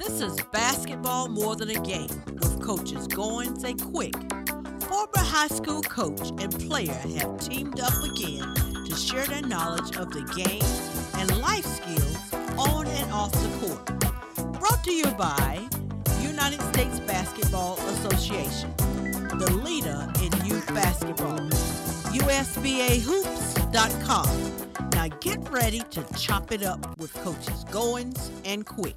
This is basketball more than a game with coaches Goins and Quick. Former high school coach and player have teamed up again to share their knowledge of the game and life skills on and off the court. Brought to you by United States Basketball Association, the leader in youth basketball. USBAHoops.com. Now get ready to chop it up with coaches Goins and Quick.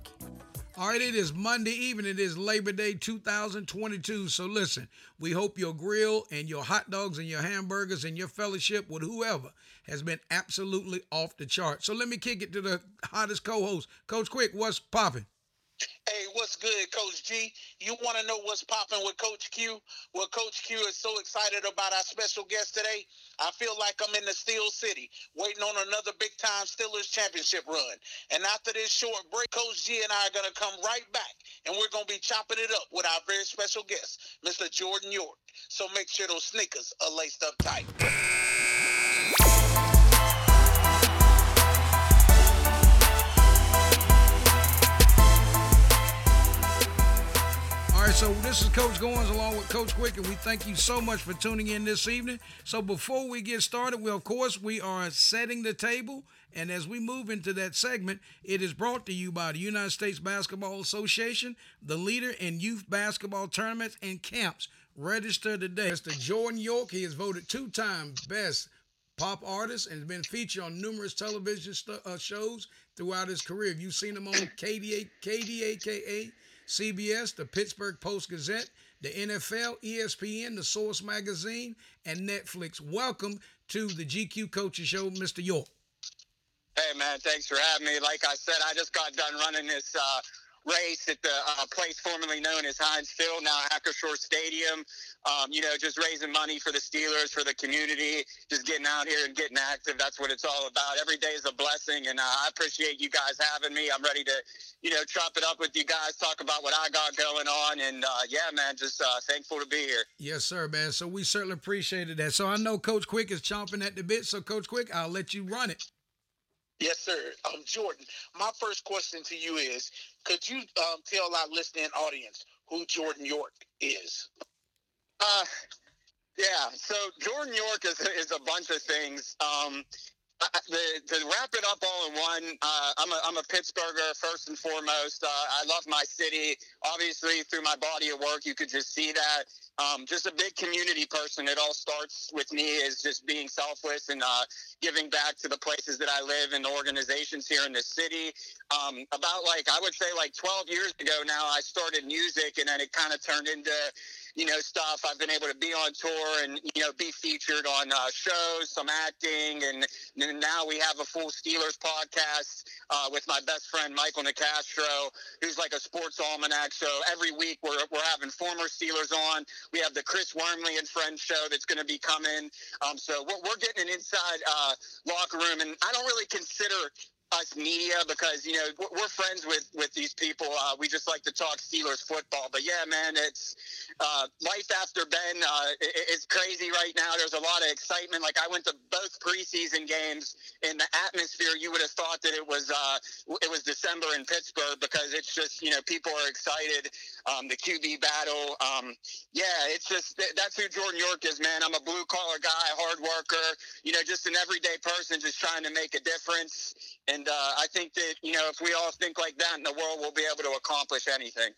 All right, it is Monday evening. It is Labor Day 2022. So listen, we hope your grill and your hot dogs and your hamburgers and your fellowship with whoever has been absolutely off the chart. So let me kick it to the hottest co-host, Coach Quick. What's popping? Hey, what's good, Coach G? You want to know what's popping with Coach Q? Well, Coach Q is so excited about our special guest today. I feel like I'm in the Steel City, waiting on another big time Steelers championship run. And after this short break, Coach G and I are going to come right back, and we're going to be chopping it up with our very special guest, Mr. Jordan York. So make sure those sneakers are laced up tight. Right, so this is Coach Goins along with Coach Quick, and we thank you so much for tuning in this evening. So before we get started, we of course we are setting the table, and as we move into that segment, it is brought to you by the United States Basketball Association, the leader in youth basketball tournaments and camps. Register today. Mr. Jordan York, he is voted two times best pop artist and has been featured on numerous television st- uh, shows throughout his career. You've seen him on KDA, KDAKA, CBS, the Pittsburgh Post Gazette, the NFL, ESPN, the Source Magazine, and Netflix. Welcome to the GQ Coaches Show, Mr. York. Hey man, thanks for having me. Like I said, I just got done running this uh, race at the uh, place formerly known as Heinz Field, now Acrisure Stadium. Um, you know, just raising money for the Steelers, for the community, just getting out here and getting active. That's what it's all about. Every day is a blessing, and uh, I appreciate you guys having me. I'm ready to, you know, chop it up with you guys, talk about what I got going on, and uh, yeah, man, just uh, thankful to be here. Yes, sir, man. So we certainly appreciated that. So I know Coach Quick is chomping at the bit. So Coach Quick, I'll let you run it. Yes, sir. Um, Jordan, my first question to you is could you um, tell our listening audience who Jordan York is? Uh, yeah. So Jordan York is is a bunch of things. Um, The, to wrap it up all in one, uh, I'm a I'm a Pittsburgher first and foremost. Uh, I love my city. Obviously, through my body of work, you could just see that. Um, just a big community person. It all starts with me is just being selfless and uh, giving back to the places that I live and the organizations here in the city. Um, about like I would say like 12 years ago now, I started music, and then it kind of turned into you know, stuff. I've been able to be on tour and, you know, be featured on uh, shows, some acting. And, and now we have a full Steelers podcast uh, with my best friend, Michael Nicastro, who's like a sports almanac. So every week we're, we're having former Steelers on. We have the Chris Wormley and Friends show that's going to be coming. Um, so we're, we're getting an inside uh, locker room. And I don't really consider us media because you know we're- friends with with these people. Uh, we just like to talk Steelers football. But yeah, man, it's uh, life after Ben. Uh, i- i- it's crazy right now. There's a lot of excitement. Like I went to both preseason games, and the atmosphere. You would have thought that it was uh, it was December in Pittsburgh because it's just you know people are excited. Um, the QB battle. Um, yeah, it's just that's who Jordan York is, man. I'm a blue collar guy, hard worker. You know, just an everyday person, just trying to make a difference. And uh, I think that, you know, if we all think like that in the world, we'll be able to accomplish anything.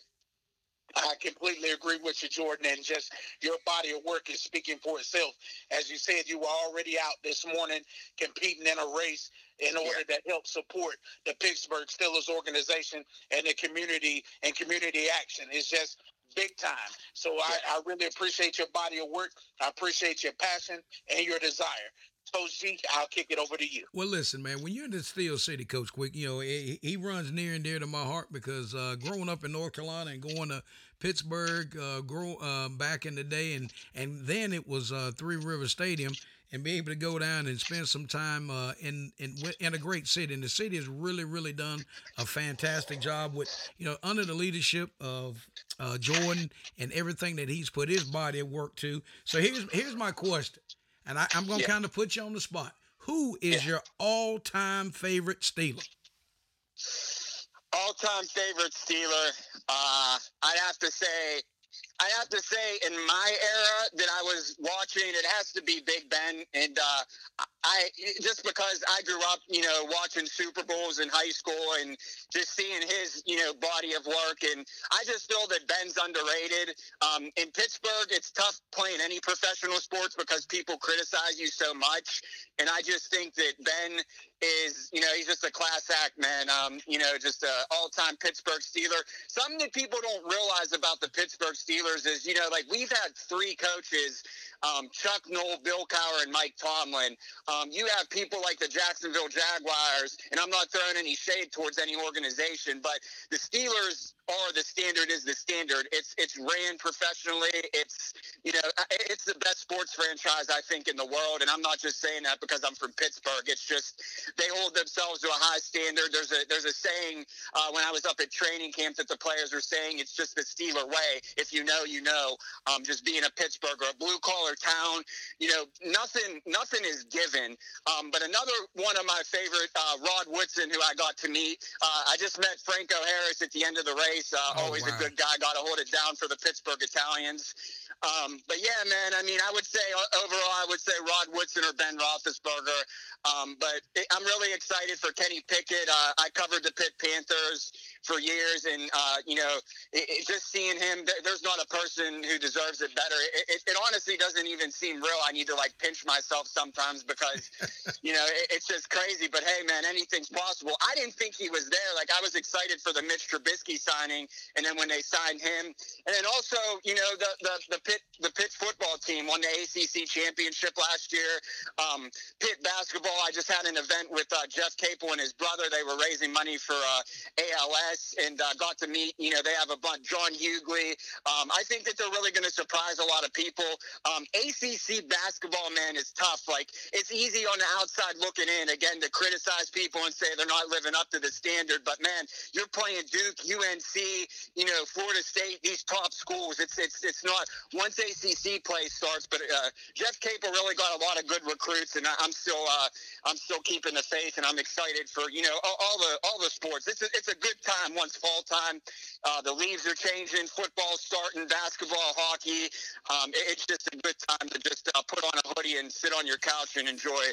I completely agree with you, Jordan, and just your body of work is speaking for itself. As you said, you were already out this morning competing in a race in order to help support the Pittsburgh Steelers organization and the community and community action. It's just big time. So I, I really appreciate your body of work. I appreciate your passion and your desire. Coach G, I'll kick it over to you. Well, listen, man, when you're in the Steel City, Coach Quick, you know, he, he runs near and dear to my heart because uh, growing up in North Carolina and going to Pittsburgh, uh, grow uh, back in the day, and and then it was uh, Three River Stadium, and be able to go down and spend some time uh, in in in a great city. And the city has really, really done a fantastic job with you know under the leadership of uh, Jordan and everything that he's put his body at work to. So here's here's my question, and I, I'm gonna Yeah. kind of put you on the spot. Who is your all-time favorite Steeler? All-time favorite Steeler. Uh, I'd have to say I have to say, in my era that I was watching, it has to be Big Ben, and uh, I just because I grew up, you know, watching Super Bowls in high school and just seeing his, you know, body of work, and I just feel that Ben's underrated. Um, in Pittsburgh, it's tough playing any professional sports because people criticize you so much, and I just think that Ben is, you know, he's just a class act, man. Um, you know, just a all-time Pittsburgh Steeler. Something that people don't realize about the Pittsburgh Steelers is, you know, like we've had three coaches um, Chuck Noll, Bill Cowher, and Mike Tomlin. Um, you have people like the Jacksonville Jaguars, and I'm not throwing any shade towards any organization, but the Steelers are the standard is the standard. It's it's ran professionally. It's you know it's the best sports franchise I think in the world, and I'm not just saying that because I'm from Pittsburgh. It's just they hold themselves to a high standard. There's a there's a saying uh, when I was up at training camp that the players were saying it's just the Steeler way. If you know, you know. Um, just being a Pittsburgh or a blue collar town, you know, nothing nothing is given. Um, but another one of my favorite, uh, Rod Woodson, who I got to meet. Uh, I just met Franco Harris at the end of the race uh, oh, always wow. a good guy. Got to hold it down for the Pittsburgh Italians. Um, but yeah, man. I mean, I would say uh, overall, I would say Rod Woodson or Ben Roethlisberger. Um, but it, I'm really excited for Kenny Pickett. Uh, I covered the Pitt Panthers for years, and uh, you know, it, it, just seeing him, there's not a person who deserves it better. It, it, honestly doesn't even seem real. I need to like pinch myself sometimes because, you know, it's just crazy. But hey, man, anything's possible. I didn't think he was there. Like I was excited for the Mitch Trubisky signing, and then when they signed him, and then also, you know, the the, the Pitt the Pitt football team won the ACC championship last year. Um, Pitt basketball. I just had an event with uh, Jeff Capel and his brother. They were raising money for uh, ALS and uh, got to meet. You know, they have a bunch. John Hugley. Um, I think that they're really going to surprise a lot of people. Um, ACC basketball, man, is tough. Like it's easy on the outside looking in again to criticize people and say they're not living up to the standard. But man, you're playing Duke, UNC, you know, Florida State, these top schools. It's it's it's not once ACC play starts. But uh, Jeff Capel really got a lot of good recruits, and I, am still uh, I'm still keeping the faith, and I'm excited for you know all, all the all the sports. It's a, it's a good time once fall time. Uh, the leaves are changing, football starting, basketball, hockey. Um, it, it's just a good time to just uh, put on a hoodie and sit on your couch and enjoy,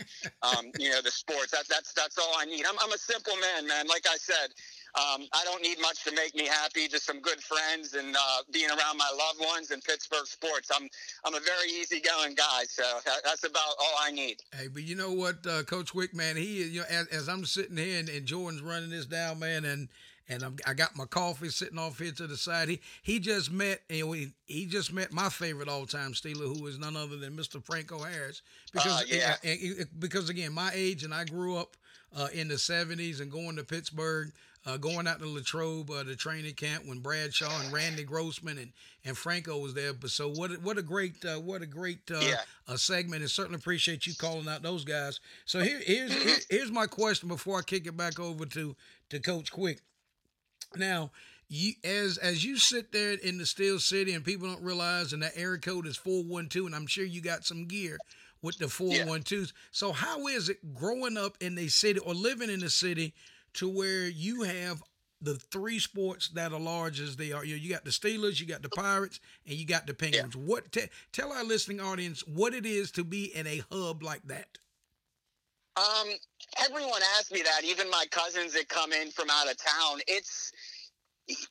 um, you know, the sports. That, that's that's all I need. I'm, I'm a simple man, man. Like I said, um, I don't need much to make me happy. Just some good friends and uh, being around my loved ones and Pittsburgh sports. I'm I'm a very easygoing guy, so that's about all I need. Hey, but you know what, uh, Coach Quick, man, he you know as, as I'm sitting here and, and Jordan's running this down, man, and and I'm, i got my coffee sitting off here to the side. He he just met and we, he just met my favorite all time Steeler, who is none other than Mr. Franco Harris. Because uh, yeah. because again, my age and I grew up uh, in the '70s and going to Pittsburgh. Uh, going out to Latrobe, uh, the training camp when Bradshaw and Randy Grossman and, and Franco was there. But so what? What a great uh, what a great uh, yeah. segment, and certainly appreciate you calling out those guys. So here, here's here, here's my question before I kick it back over to to Coach Quick. Now, you as as you sit there in the Steel City and people don't realize, and that area code is four one two, and I'm sure you got some gear with the four one twos. So how is it growing up in the city or living in the city to where you have the three sports that are large as they are. You, know, you got the Steelers, you got the Pirates, and you got the Penguins. Yeah. What t- tell our listening audience what it is to be in a hub like that? Um, everyone asks me that. Even my cousins that come in from out of town. It's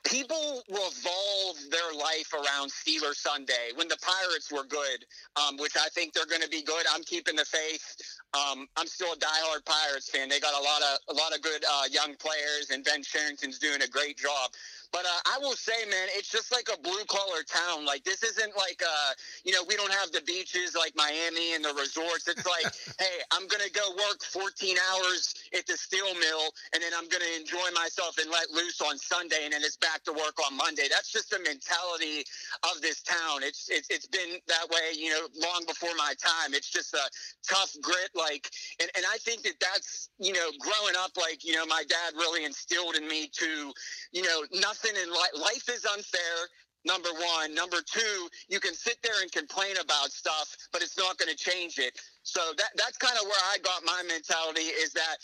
people revolve their life around Steeler Sunday when the Pirates were good, um, which I think they're going to be good. I'm keeping the faith. Um, I'm still a diehard Pirates fan. They got a lot of a lot of good uh, young players, and Ben Cherington's doing a great job. But uh, I will say, man, it's just like a blue collar town. Like this isn't like uh, you know, we don't have the beaches like Miami and the resorts. It's like, hey, I'm gonna go work 14 hours at the steel mill, and then I'm gonna enjoy myself and let loose on Sunday, and then it's back to work on Monday. That's just the mentality of this town. It's it's, it's been that way, you know, long before my time. It's just a tough grit, like, and, and I think that that's you know, growing up, like you know, my dad really instilled in me to, you know, nothing nothing in life. Life is unfair. Number one. Number two, you can sit there and complain about stuff, but it's not going to change it. So that that's kind of where I got my mentality is that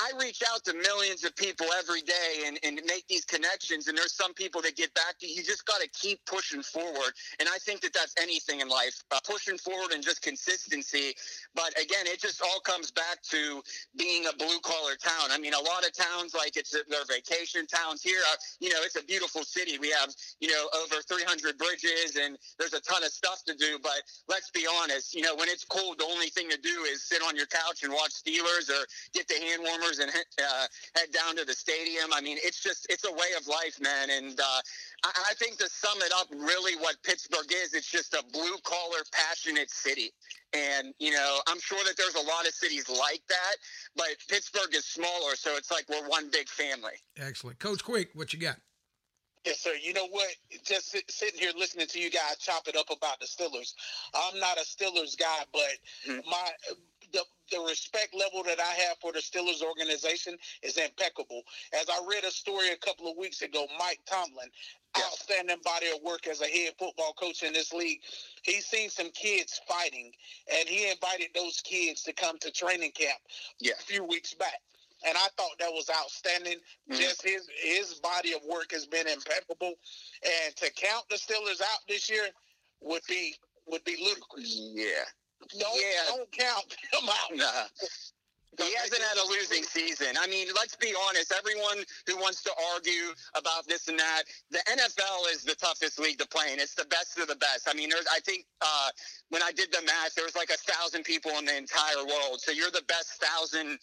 I reach out to millions of people every day and, and make these connections. And there's some people that get back to you. You just got to keep pushing forward. And I think that that's anything in life, uh, pushing forward and just consistency. But again, it just all comes back to being a blue collar town. I mean, a lot of towns, like it's their vacation towns here, uh, you know, it's a beautiful city. We have, you know, over 300 bridges and there's a ton of stuff to do. But let's be honest, you know, when it's cold, the only thing to do is sit on your couch and watch Steelers or get the hand warmers and uh, head down to the stadium. I mean, it's just, it's a way of life, man. And uh, I, I think to sum it up, really what Pittsburgh is, it's just a blue collar, passionate city. And, you know, I'm sure that there's a lot of cities like that, but Pittsburgh is smaller. So it's like we're one big family. Excellent. Coach Quick, what you got? Yes, sir. You know what? Just sit, sitting here listening to you guys chop it up about the Steelers. I'm not a Steelers guy, but mm-hmm. my the the respect level that I have for the Steelers organization is impeccable. As I read a story a couple of weeks ago, Mike Tomlin, yeah. outstanding body of work as a head football coach in this league. He's seen some kids fighting, and he invited those kids to come to training camp yeah. a few weeks back and I thought that was outstanding. Mm-hmm. Just his his body of work has been impeccable, and to count the Steelers out this year would be would be ludicrous. Yeah, don't yeah. don't count them out. Nah. He hasn't had a losing season. I mean, let's be honest. Everyone who wants to argue about this and that, the NFL is the toughest league to play in. It's the best of the best. I mean, there's, I think uh, when I did the math, there was like a thousand people in the entire world. So you're the best thousand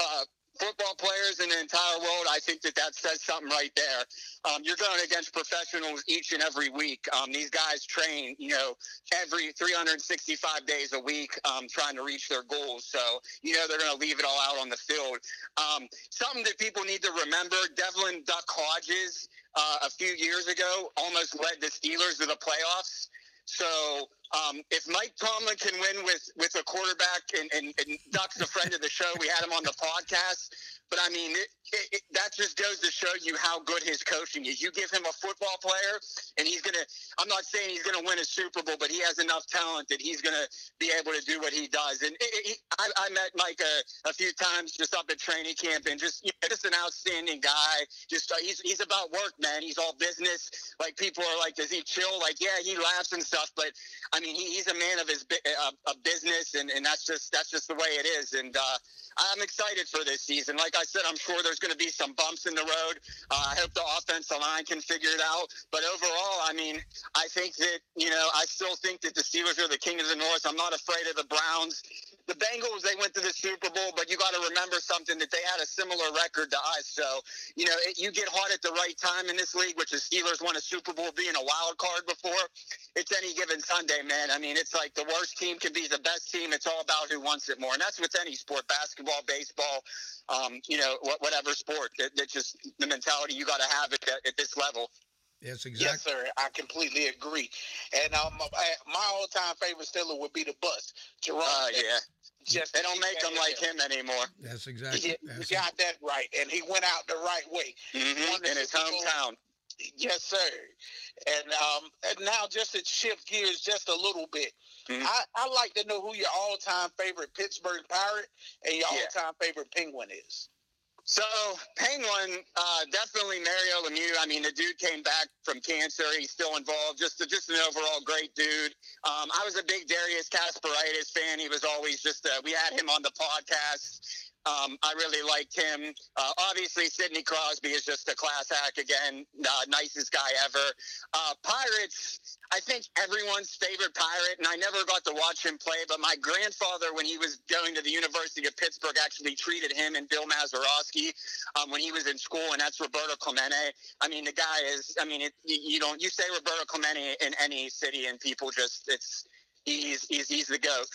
uh, football players in the entire world, I think that that says something right there. Um, you're going against professionals each and every week. Um, these guys train, you know, every 365 days a week, um, trying to reach their goals. So, you know, they're going to leave it all out on the field. Um, something that people need to remember: Devlin Duck Hodges, uh, a few years ago, almost led the Steelers to the playoffs. So um, if Mike Tomlin can win with with a quarterback, and, and, and Duck's a friend of the show, we had him on the podcast. But I mean, it, it, it, that just goes to show you how good his coaching is. You give him a football player, and he's gonna. I'm not saying he's gonna win a Super Bowl, but he has enough talent that he's gonna be able to do what he does. And I, I, met Mike a, a, few times just up at training camp, and just you know, just an outstanding guy. Just uh, he's he's about work, man. He's all business. Like people are like, does he chill? Like, yeah, he laughs and stuff, but I mean, he, he's a man of his uh, of business, and, and that's just that's just the way it is. And uh, I'm excited for this season. Like I said, I'm sure there's going to be some bumps in the road. Uh, I hope the offensive line can figure it out. But overall, I mean, I think that, you know, I still think that the Steelers are the king of the North. I'm not afraid of the Browns the Bengals they went to the Super Bowl, but you got to remember something that they had a similar record to us. So you know it, you get hot at the right time in this league, which the Steelers won a Super Bowl being a wild card before. It's any given Sunday, man. I mean, it's like the worst team can be the best team. It's all about who wants it more, and that's with any sport: basketball, baseball, um, you know, whatever sport. That, just the mentality you got to have at, at this level. Yes, exactly. Yes, sir. I completely agree. And um, my all-time favorite Steeler would be the Bus. Jerome. Uh, yeah. Just they don't make them like him anymore. That's exactly. Yeah, you got that right, and he went out the right way mm-hmm. in his hometown. Yes, sir. And um, and now just to shift gears just a little bit, mm-hmm. I, I like to know who your all-time favorite Pittsburgh Pirate and your yeah. all-time favorite Penguin is. So Penguin, uh, definitely Mario Lemieux. I mean, the dude came back from cancer. He's still involved. Just, just an overall great dude. Um, I was a big Darius Kasparaitis fan. He was always just. Uh, we had him on the podcast. Um, I really liked him. Uh, obviously, Sidney Crosby is just a class act again. Uh, nicest guy ever. Uh, Pirates, I think everyone's favorite pirate, and I never got to watch him play, but my grandfather, when he was going to the University of Pittsburgh, actually treated him and Bill Mazeroski um, when he was in school, and that's Roberto Clemente. I mean, the guy is, I mean, it, you don't, you say Roberto Clemente in any city, and people just, it's, he's, he's, he's the GOAT.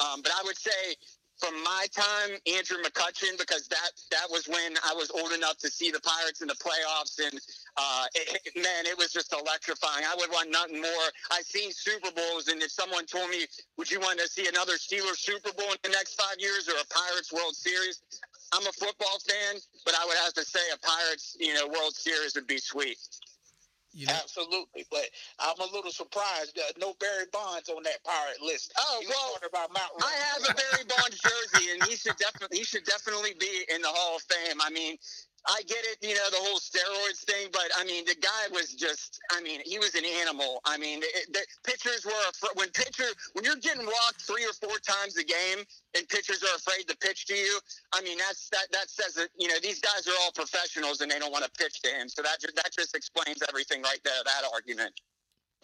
Um, but I would say from my time, Andrew McCutchen, because that that was when I was old enough to see the Pirates in the playoffs, and uh, it, man, it was just electrifying. I would want nothing more. I've seen Super Bowls, and if someone told me, "Would you want to see another Steelers Super Bowl in the next five years or a Pirates World Series?" I'm a football fan, but I would have to say a Pirates, you know, World Series would be sweet. You know? Absolutely, but I'm a little surprised. Uh, no Barry Bonds on that pirate list. Oh well, about Mount I have a Barry Bonds jersey, and he should definitely he should definitely be in the Hall of Fame. I mean, I get it, you know, the whole steroids thing, but I mean, the guy was just, I mean, he was an animal. I mean, it, the pitchers were, when pitcher, when you're getting walked three or four times a game and pitchers are afraid to pitch to you, I mean, that's, that, that says that, you know, these guys are all professionals and they don't want to pitch to him. So that, just that just explains everything right there, that argument.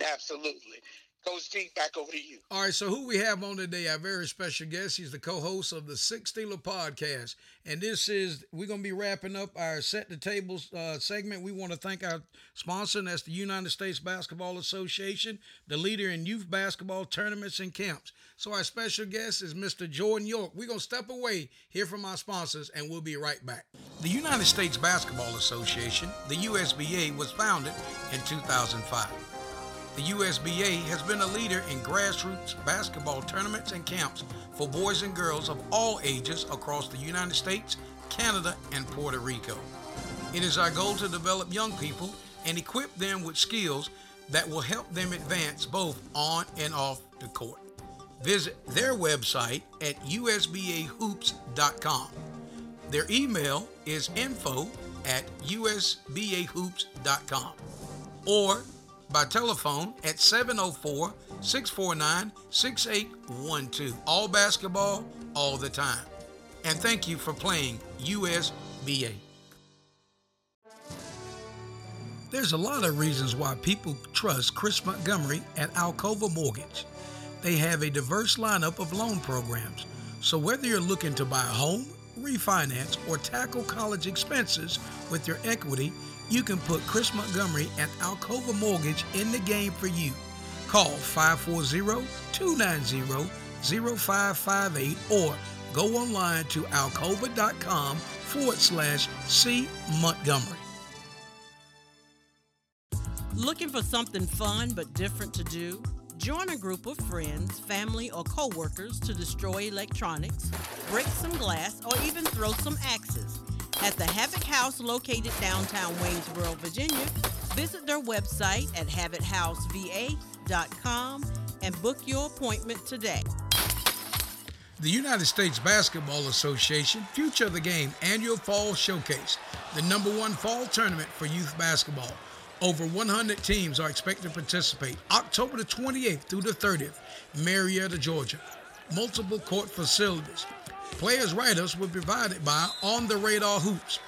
Absolutely. Coach G, back over to you. All right, so who we have on today, our very special guest. He's the co-host of the Six Steeler podcast. And this is, we're going to be wrapping up our Set the Tables uh, segment. We want to thank our sponsor, and that's the United States Basketball Association, the leader in youth basketball tournaments and camps. So our special guest is Mr. Jordan York. We're going to step away, hear from our sponsors, and we'll be right back. The United States Basketball Association, the USBA, was founded in 2005. The USBA has been a leader in grassroots basketball tournaments and camps for boys and girls of all ages across the United States, Canada, and Puerto Rico. It is our goal to develop young people and equip them with skills that will help them advance both on and off the court. Visit their website at usbahoops.com. Their email is info at usbahoops.com or by telephone at 704 649 6812. All basketball, all the time. And thank you for playing USBA. There's a lot of reasons why people trust Chris Montgomery at Alcova Mortgage. They have a diverse lineup of loan programs. So whether you're looking to buy a home, refinance, or tackle college expenses with your equity, you can put Chris Montgomery and Alcova Mortgage in the game for you. Call 540-290-0558 or go online to alcova.com forward slash C Montgomery. Looking for something fun but different to do? Join a group of friends, family, or coworkers to destroy electronics, break some glass, or even throw some axes. At the Havoc House located downtown Waynesboro, Virginia, visit their website at havochouseva.com and book your appointment today. The United States Basketball Association Future of the Game Annual Fall Showcase, the number one fall tournament for youth basketball. Over 100 teams are expected to participate October the 28th through the 30th, Marietta, Georgia. Multiple court facilities, Players' write-ups be provided by On the Radar Hoops.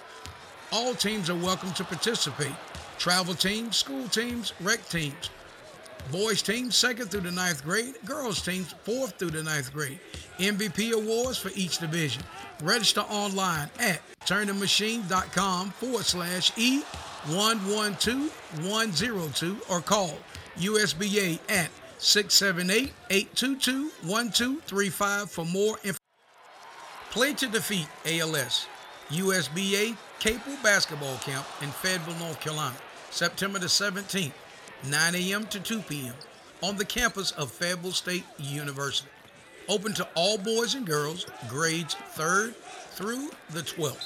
All teams are welcome to participate. Travel teams, school teams, rec teams. Boys teams, second through the ninth grade. Girls teams, fourth through the ninth grade. MVP awards for each division. Register online at tourneymachine.com forward slash E112102 or call USBA at 678 822 1235 for more information. Play to defeat ALS, USBA Capel Basketball Camp in Fayetteville, North Carolina, September the 17th, 9 a.m. to 2 p.m. on the campus of Fayetteville State University. Open to all boys and girls, grades 3rd through the 12th.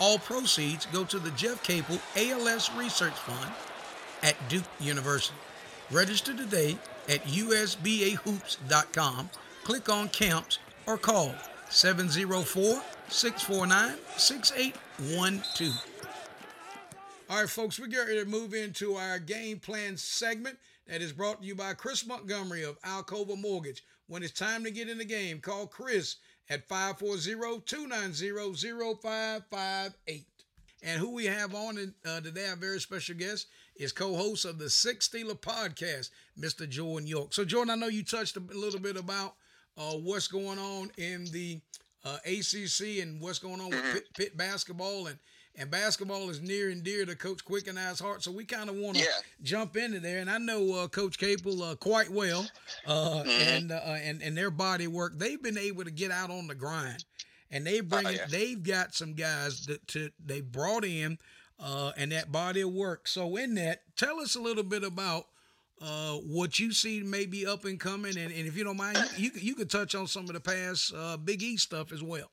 All proceeds go to the Jeff Capel ALS Research Fund at Duke University. Register today at usbahoops.com, click on camps, or call 704 649 6812. All right, folks, we're ready to move into our game plan segment that is brought to you by Chris Montgomery of Alcova Mortgage. When it's time to get in the game, call Chris at 540 290 0558. And who we have on uh, today, our very special guest, is co-host of the Six Steeler podcast, Mr. Jordan York. So, Jordan, I know you touched a little bit about uh, what's going on in the uh, ACC and what's going on with mm-hmm. Pitt, Pitt, basketball and and basketball is near and dear to Coach Quick and I's heart. So we kind of want to yeah. jump into there. And I know uh, Coach Capel uh, quite well, uh, mm-hmm. and uh, and and their body work. They've been able to get out on the grind, and they bring oh, yeah. they've got some guys that to they brought in, uh, and that body of work. So in that, tell us a little bit about uh, what you see maybe up and coming, and, and if you don't mind, you, you, could touch on some of the past uh, Big East stuff as well.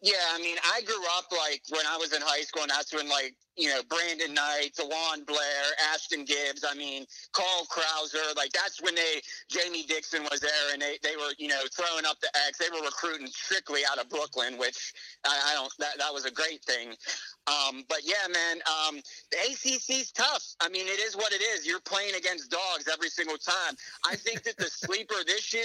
Yeah, I mean, I grew up like when I was in high school, and that's when like you know Brandin Knight, DeJuan Blair, Ashton Gibbs. I mean, Carl Krauser. Like that's when they Jamie Dixon was there, and they, they were you know throwing up the X. They were recruiting strictly out of Brooklyn, which I, I don't. That that was a great thing. Um, but yeah, man, um, the ACC's tough. I mean, it is what it is. You're playing against dogs every single time. I think that the sleeper this year,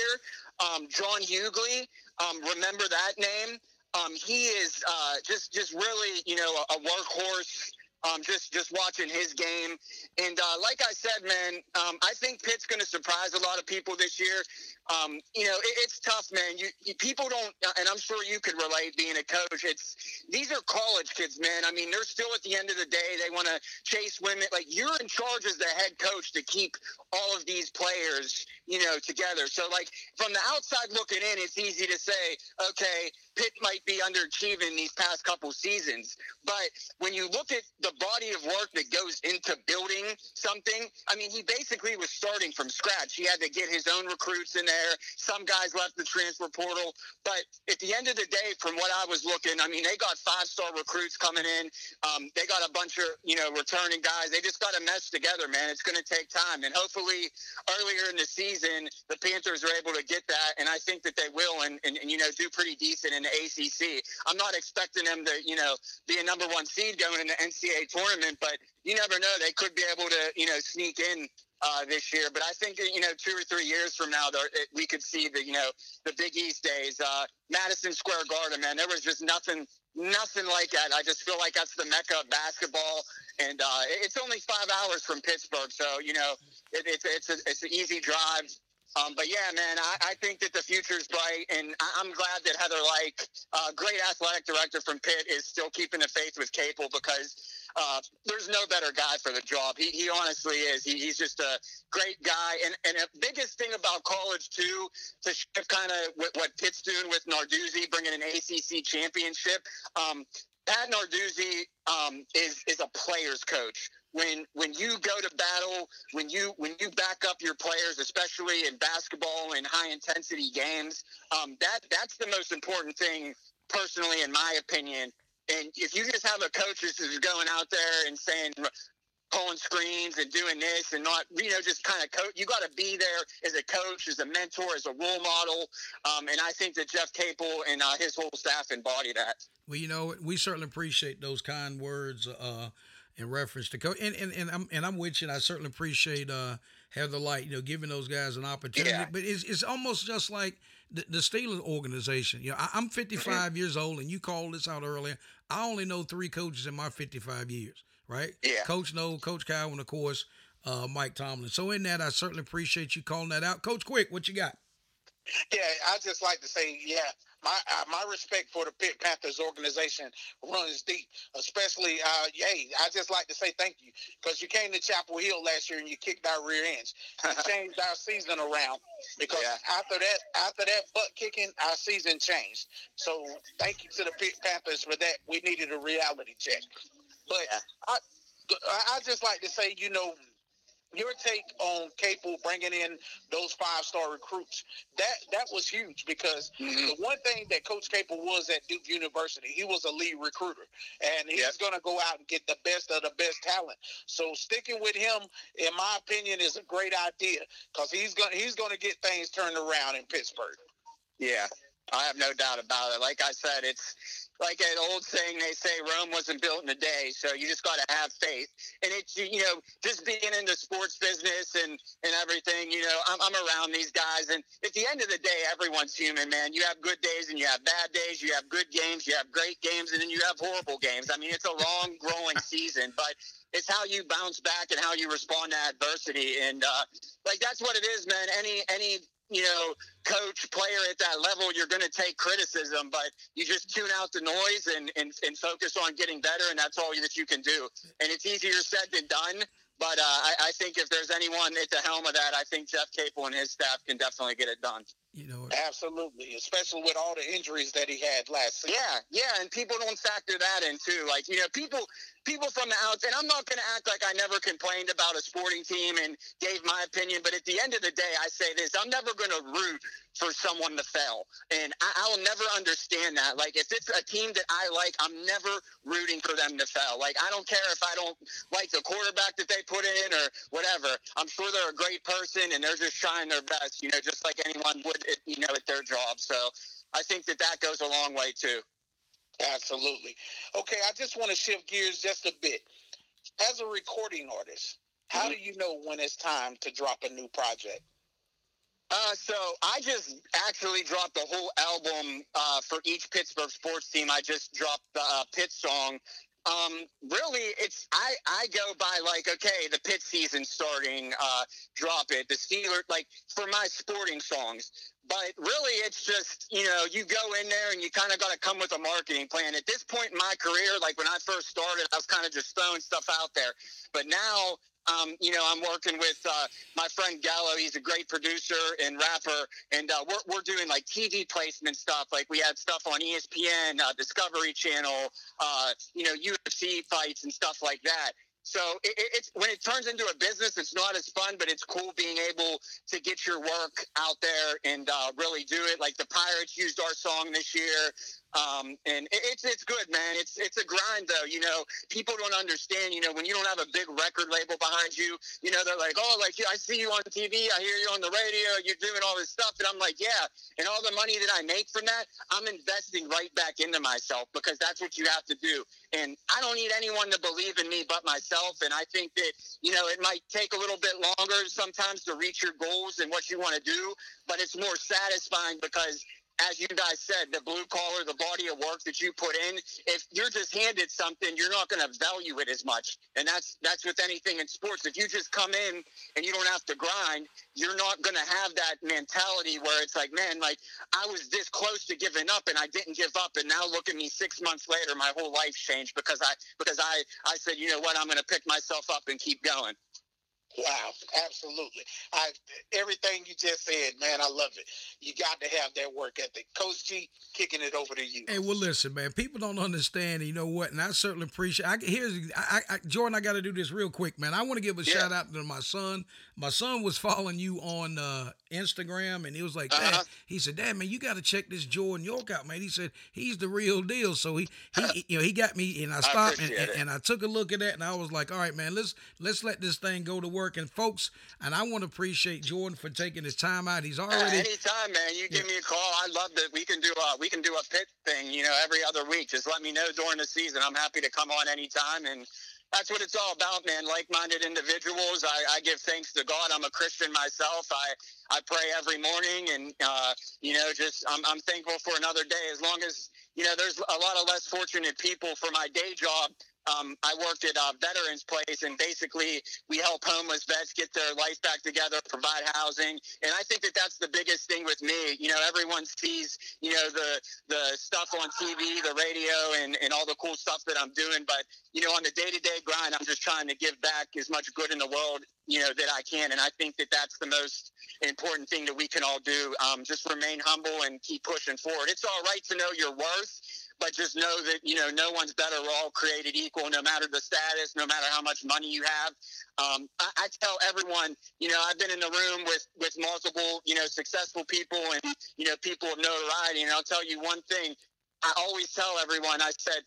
um, John Hugley. Um, remember that name? Um, he is uh, just just really you know a, workhorse. Um, just just watching his game, and uh, like I said, man, um, I think Pitt's going to surprise a lot of people this year. Um, you know, it, it's tough, man. You, you, people don't, uh, and I'm sure you could relate being a coach. It's these are college kids, man. I mean, they're still at the end of the day, they want to chase women. Like you're in charge as the head coach to keep all of these players, you know, together. So, like from the outside looking in, it's easy to say, okay, Pitt might be underachieving these past couple seasons. But when you look at the body of work that goes into building something, I mean, he basically was starting from scratch. He had to get his own recruits in there. Some guys left the transfer portal. But at the end of the day, from what I was looking, I mean, they got five star recruits coming in. Um, they got a bunch of, you know, returning guys. They just got to mesh together, man. It's going to take time. And hopefully, earlier in the season, the Panthers are able to get that. And I think that they will and, and, and you know, do pretty decent in the ACC. I'm not expecting them to, you know, be a number one seed going in the NCAA tournament, but you never know. They could be able to, you know, sneak in uh, this year. But I think you know, two or three years from now, we could see the you know the Big East days. Uh, Madison Square Garden, man, there was just nothing, nothing like that. I just feel like that's the mecca of basketball, and uh, it's only five hours from Pittsburgh, so you know, it, it's it's a, it's an easy drive. Um, but yeah, man, I, I, think that the future is bright, and I, am glad that Heather Lyke, uh, great athletic director from Pitt, is still keeping the faith with Capel because uh, there's no better guy for the job. He, he honestly is. He, he's just a great guy. And and the biggest thing about college too, to shift kind of what, what Pitt's doing with Narduzzi, bringing an ACC championship. Um, Pat Narduzzi um, is is a player's coach. When when you go to battle, when you when you back up your players, especially in basketball and high intensity games, um, that that's the most important thing, personally, in my opinion. And if you just have a coach who's going out there and saying, pulling screens and doing this and not, you know, just kind of coach. You got to be there as a coach, as a mentor, as a role model. Um, and I think that Jeff Capel and uh, his whole staff embody that. Well, you know, we certainly appreciate those kind words uh, in reference to coach. And, and, and, I'm, and I'm with you. And I certainly appreciate uh, Heather Lyke, you know, giving those guys an opportunity. Yeah. But it's, it's almost just like the, the Steelers organization. You know, I, am 55 mm-hmm. years old, and you called this out earlier. I only know three coaches in my 55 years, right? Yeah. Coach Noll, Coach Kyle, and of course, uh, Mike Tomlin. So in that, I certainly appreciate you calling that out. Coach Quick, what you got? Yeah, I just like to say, yeah, my uh, my respect for the Pitt Panthers organization runs deep. Especially, uh, hey, I just like to say thank you because you came to Chapel Hill last year and you kicked our rear ends. You changed our season around because yeah. after that, after that butt kicking, our season changed. So thank you to the Pitt Panthers for that. We needed a reality check. But. I, I just like to say, you know, your take on Capel bringing in those five star recruits that that was huge because mm-hmm. the one thing that Coach Capel was at Duke University, he was a lead recruiter, and he's yep. going to go out and get the best of the best talent. So sticking with him, in my opinion, is a great idea because he's going he's going to get things turned around in Pittsburgh. Yeah, I have no doubt about it. Like I said, it's like an old saying they say Rome wasn't built in a day, so you just got to have faith. And it's you know just being in the sports business and and everything. You know, I'm, I'm around these guys, and at the end of the day, everyone's human, man. You have good days and you have bad days. You have good games, you have great games, and then you have horrible games. I mean, it's a long, growing season, but it's how you bounce back and how you respond to adversity. And uh, like that's what it is, man. Any any you know, coach, player at that level, you're going to take criticism, but you just tune out the noise and, and, and focus on getting better, and that's all that you can do. And it's easier said than done, But uh, I, I think if there's anyone at the helm of that, I think Jeff Capel and his staff can definitely get it done. You know, Absolutely, especially with all the injuries that he had last season. Yeah, yeah, and people don't factor that in too. Like you know, people people from the outside and I'm not going to act like I never complained about a sporting team and gave my opinion. But at the end of the day, I say this: I'm never going to root for someone to fail, and I'll never understand that. Like if it's a team that I like, I'm never rooting for them to fail. Like I don't care if I don't like the quarterback that they put in or whatever. I'm sure they're a great person and they're just trying their best, you know, just like anyone would, you know, at their job. So I think that that goes a long way too. Absolutely. Okay, I just want to shift gears just a bit. As a recording artist, how do you know when it's time to drop a new project? Uh, so I just actually dropped the whole album uh, for each Pittsburgh sports team. I just dropped the uh, Pitt song. Um, really, it's I I go by like okay, the Pitt season starting, uh, drop it. The Steelers like for my sporting songs. But really, it's just, you know, you go in there and you kind of got to come with a marketing plan. At this point in my career, like when I first started, I was kind of just throwing stuff out there. But now, um, you know, I'm working with uh, my friend Gallo. He's a great producer and rapper, and uh, we're, we're doing like TV placement stuff. Like we had stuff on ESPN, uh, Discovery Channel, uh, you know, UFC fights and stuff like that. So it, it- it's when it turns into a business, it's not as fun, but it's cool being able to get your work out there and uh, really do it. Like the Pirates used our song this year. Um, and it's it's good, man. It's it's a grind, though. You know, people don't understand. You know, when you don't have a big record label behind you, you know, they're like, oh, like I see you on TV, I hear you on the radio, you're doing all this stuff, and I'm like, yeah. And all the money that I make from that, I'm investing right back into myself because that's what you have to do. And I don't need anyone to believe in me but myself. And I think that you know, it might take a little bit longer sometimes to reach your goals and what you want to do, but it's more satisfying because as you guys said, the blue collar, the body of work that you put in, if you're just handed something, you're not going to value it as much. And that's that's with anything in sports. If you just come in and you don't have to grind, you're not going to have that mentality where it's like, man, like I was this close to giving up and I didn't give up, and now look at me six months later, my whole life's changed because I because I I said, you know what, I'm going to pick myself up and keep going. Wow, absolutely. I everything you just said, man, I love it. You got to have that work ethic. Coach G, kicking it over to you. Hey, well, listen, man. People don't understand. You know what? And I certainly appreciate. I, here's, I, I, Jordan. I got to do this real quick, man. I want to give a Yeah. shout out to my son. My son was following you on uh, Instagram, and he was like, Dad, Uh-huh. he said, Dad, man, you got to check this Jordan York out, man. He said he's the real deal. So he, he, you know, he got me, and I stopped and, and, and I took a look at that, and I was like, all right, man, let's let's let this thing go to work. And folks, and I want to appreciate Jordan for taking his time out. He's already Uh, anytime, man. You give me a call. I love that we can do a we can do a pit thing. You know, every other week. Just let me know during the season. I'm happy to come on anytime, and that's what it's all about, man. Like-minded individuals. I, I give thanks to God. I'm a Christian myself. I I pray every morning, and uh, you know, just I'm I'm thankful for another day. As long as you know, there's a lot of less fortunate people for my day job. Um, I worked at a veterans place, and basically we help homeless vets get their life back together, provide housing, and I think that that's the biggest thing with me. You know, everyone sees you know the the stuff on TV, the radio, and and all the cool stuff that I'm doing, but you know, on the day to day grind, I'm just trying to give back as much good in the world you know that I can, and I think that that's the most important thing that we can all do. Um, just remain humble and keep pushing forward. It's all right to know your worth but just know that you know no one's better. We're all created equal, no matter the status, no matter how much money you have. Um, I, I tell everyone, you know, I've been in the room with with multiple, you know, successful people and you know people of notoriety, and I'll tell you one thing. I always tell everyone, I said.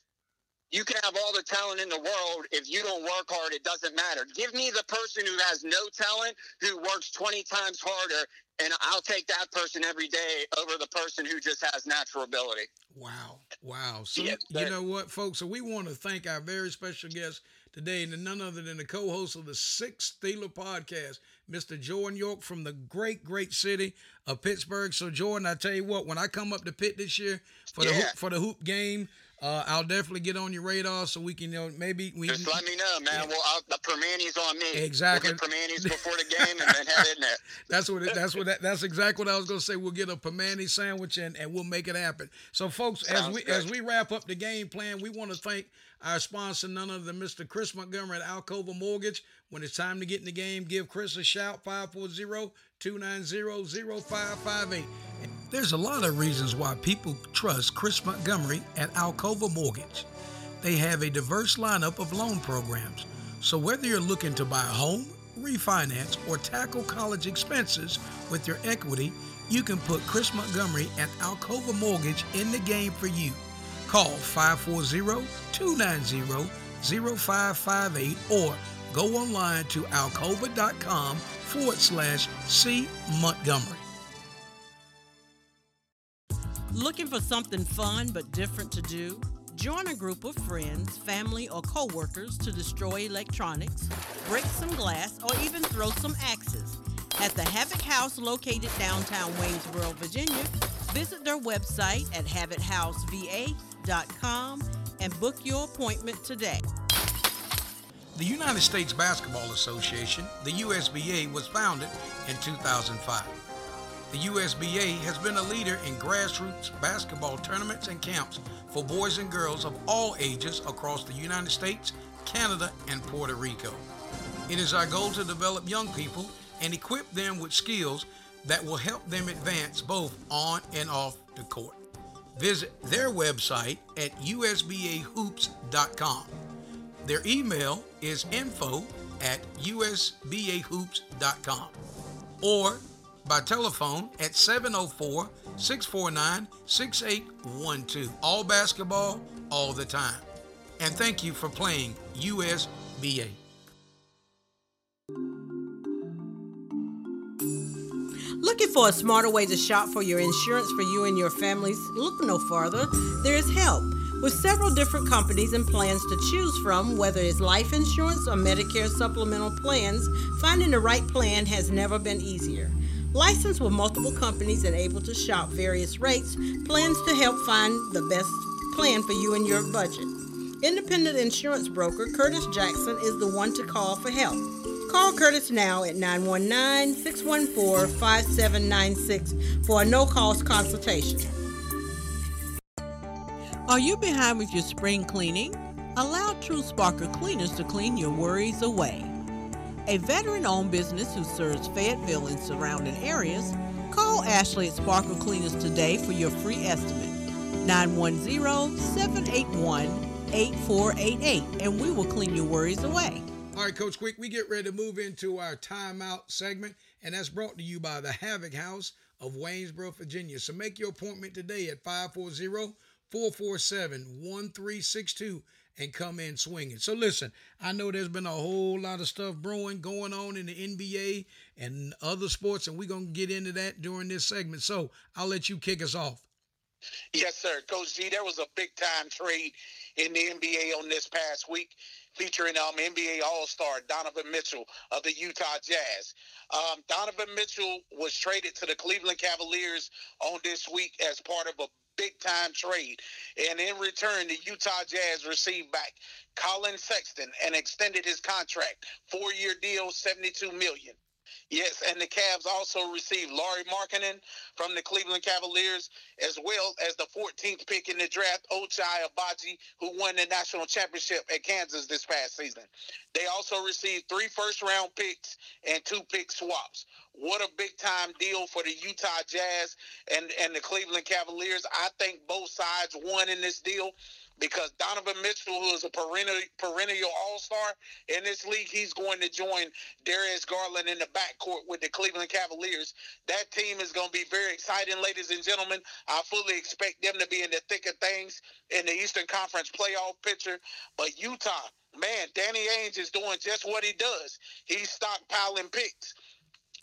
You can have all the talent in the world. If you don't work hard, it doesn't matter. Give me the person who has no talent, who works 20 times harder, and I'll take that person every day over the person who just has natural ability. Wow. Wow. So, Yeah, you know what, folks? So, we want to thank our very special guest today, and none other than the co host of the Six Steeler podcast, Mr. Jordan York from the great, great city of Pittsburgh. So, Jordan, I tell you what, when I come up to Pitt this year for the Yeah. hoop, for the hoop game, uh, I'll definitely get on your radar so we can, you know, maybe we just can, let me know, man. Yeah. Well, I'll, the Primantis on me. Exactly. We'll get Primantis before the game and then head in there. That's what. It, that's what. That, that's exactly what I was going to say. We'll get a Primanti sandwich and, and we'll make it happen. So, folks, Sounds as we good. as we wrap up the game plan, we want to thank our sponsor, none other than Mr. Chris Montgomery at Alcova Mortgage. When it's time to get in the game, give Chris a shout 540 290 0558. There's a lot of reasons why people trust Chris Montgomery at Alcova Mortgage. They have a diverse lineup of loan programs. So whether you're looking to buy a home, refinance, or tackle college expenses with your equity, you can put Chris Montgomery at Alcova Mortgage in the game for you. Call 540-290-0558 or go online to alcova.com forward slash C Montgomery. Looking for something fun but different to do? Join a group of friends, family, or coworkers to destroy electronics, break some glass, or even throw some axes. At the Havoc House located downtown Waynesboro, Virginia, visit their website at havochouseva.com and book your appointment today. The United States Basketball Association, the USBA, was founded in 2005. The USBA has been a leader in grassroots basketball tournaments and camps for boys and girls of all ages across the United States, Canada, and Puerto Rico. It is our goal to develop young people and equip them with skills that will help them advance both on and off the court. Visit their website at usbahoops.com. Their email is info at usbahoops.com or by telephone at 704 649 6812. All basketball, all the time. And thank you for playing USBA. Looking for a smarter way to shop for your insurance for you and your families? Look no further. There is help. With several different companies and plans to choose from, whether it's life insurance or Medicare supplemental plans, finding the right plan has never been easier. Licensed with multiple companies and able to shop various rates, plans to help find the best plan for you and your budget. Independent insurance broker Curtis Jackson is the one to call for help. Call Curtis now at 919 614 5796 for a no cost consultation. Are you behind with your spring cleaning? Allow True Sparkle Cleaners to clean your worries away. A veteran owned business who serves Fayetteville and surrounding areas, call Ashley at Sparkle Cleaners today for your free estimate. 910 781 8488 and we will clean your worries away. All right, Coach Quick, we get ready to move into our timeout segment, and that's brought to you by the Havoc House of Waynesboro, Virginia. So make your appointment today at 540 447 1362 and come in swinging. So listen, I know there's been a whole lot of stuff brewing going on in the NBA and other sports, and we're to get into that during this segment. So I'll let you kick us off. Yes, sir. Coach G, there was a big time trade in the NBA on this past week featuring um, NBA All Star Donovan Mitchell of the Utah Jazz. Um, Donovan Mitchell was traded to the Cleveland Cavaliers on this week as part of a big time trade. And in return, the Utah Jazz received back Collin Sexton and extended his contract, four year deal, $72 million. Yes, and the Cavs also received Lauri Markkanen from the Cleveland Cavaliers, as well as the 14th pick in the draft, Ochai Agbaji, who won the national championship at Kansas this past season. They also received three first round picks and two pick swaps. What a big time deal for the Utah Jazz and, and the Cleveland Cavaliers. I think both sides won in this deal because Donovan Mitchell, who is a perennial perennial All Star in this league, he's going to join Darius Garland in the backcourt with the Cleveland Cavaliers. That team is going to be very exciting, ladies and gentlemen. I fully expect them to be in the thick of things in the Eastern Conference playoff picture. But Utah, man, Danny Ainge is doing just what he does. He's stockpiling picks.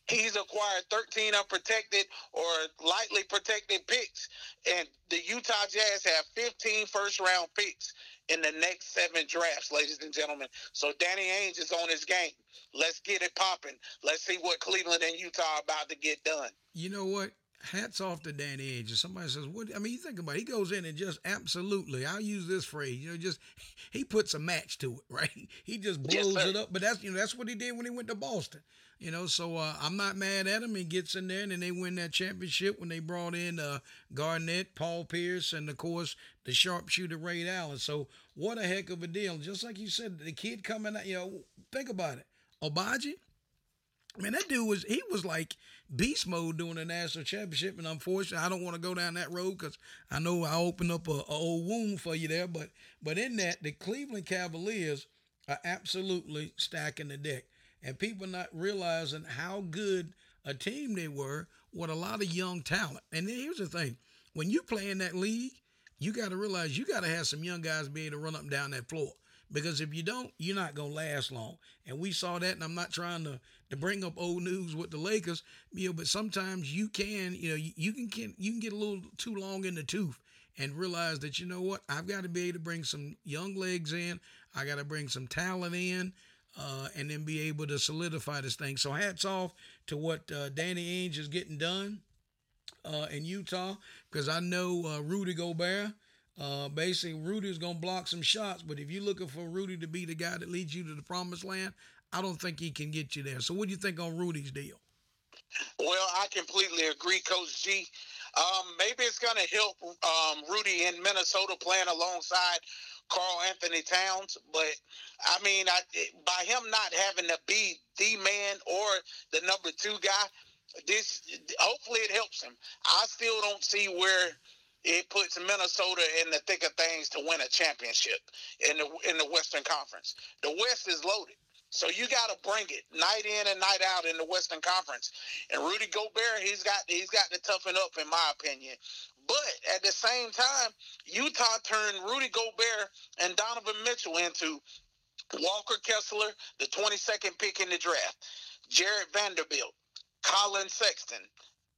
He's acquired 13 unprotected or lightly protected picks, and the Utah Jazz have 15 first round picks in the next seven drafts, ladies and gentlemen. So Danny Ainge is on his game. Let's get it popping. Let's see what Cleveland and Utah are about to get done. You know what? hats off to Danny Ainge. And somebody says, "What?" I mean, you think about it. He goes in and just absolutely. I'll use this phrase. You know, just he puts a match to it, right? He just blows yes, it up. But that's you know that's what he did when he went to Boston. You know, so uh, I'm not mad at him. He gets in there and then they win that championship when they brought in uh, Garnett, Paul Pierce, and of course the sharpshooter Ray Allen. So what a heck of a deal! Just like you said, the kid coming out. You know, think about it. Agbaji, Man, that dude was he was like beast mode doing the national championship, and unfortunately, I don't want to go down that road because I know I opened up a, a, old wound for you there. But but in that, the Cleveland Cavaliers are absolutely stacking the deck, and people not realizing how good a team they were with a lot of young talent. And then here's the thing: when you play in that league, you got to realize you got to have some young guys be able to run up and down that floor. Because if you don't, you're not gonna last long. And we saw that, and I'm not trying to to bring up old news with the Lakers, you know, but sometimes you can, you know, you, you can, can you can get a little too long in the tooth and realize that you know what, I've got to be able to bring some young legs in, I got to bring some talent in. Uh, and then be able to solidify this thing. So hats off to what uh, Danny Ainge is getting done uh, in Utah because I know uh, Rudy Gobert uh, basically, Rudy's gonna block some shots, but if you're looking for Rudy to be the guy that leads you to the promised land, I don't think he can get you there. So, what do you think on Rudy's deal? Well, I completely agree, Coach G. Um, maybe it's going to help um, Rudy in Minnesota playing alongside Karl-Anthony Towns, but I mean, I, by him not having to be the man or the number two guy, this hopefully it helps him. I still don't see where it puts Minnesota in the thick of things to win a championship in the in the Western Conference. The West is loaded. So you got to bring it night in and night out in the Western Conference. And Rudy Gobert, he's got he's got to toughen up, in my opinion. But at the same time, Utah turned Rudy Gobert and Donovan Mitchell into Walker Kessler, the 22nd pick in the draft, Jarred Vanderbilt, Collin Sexton,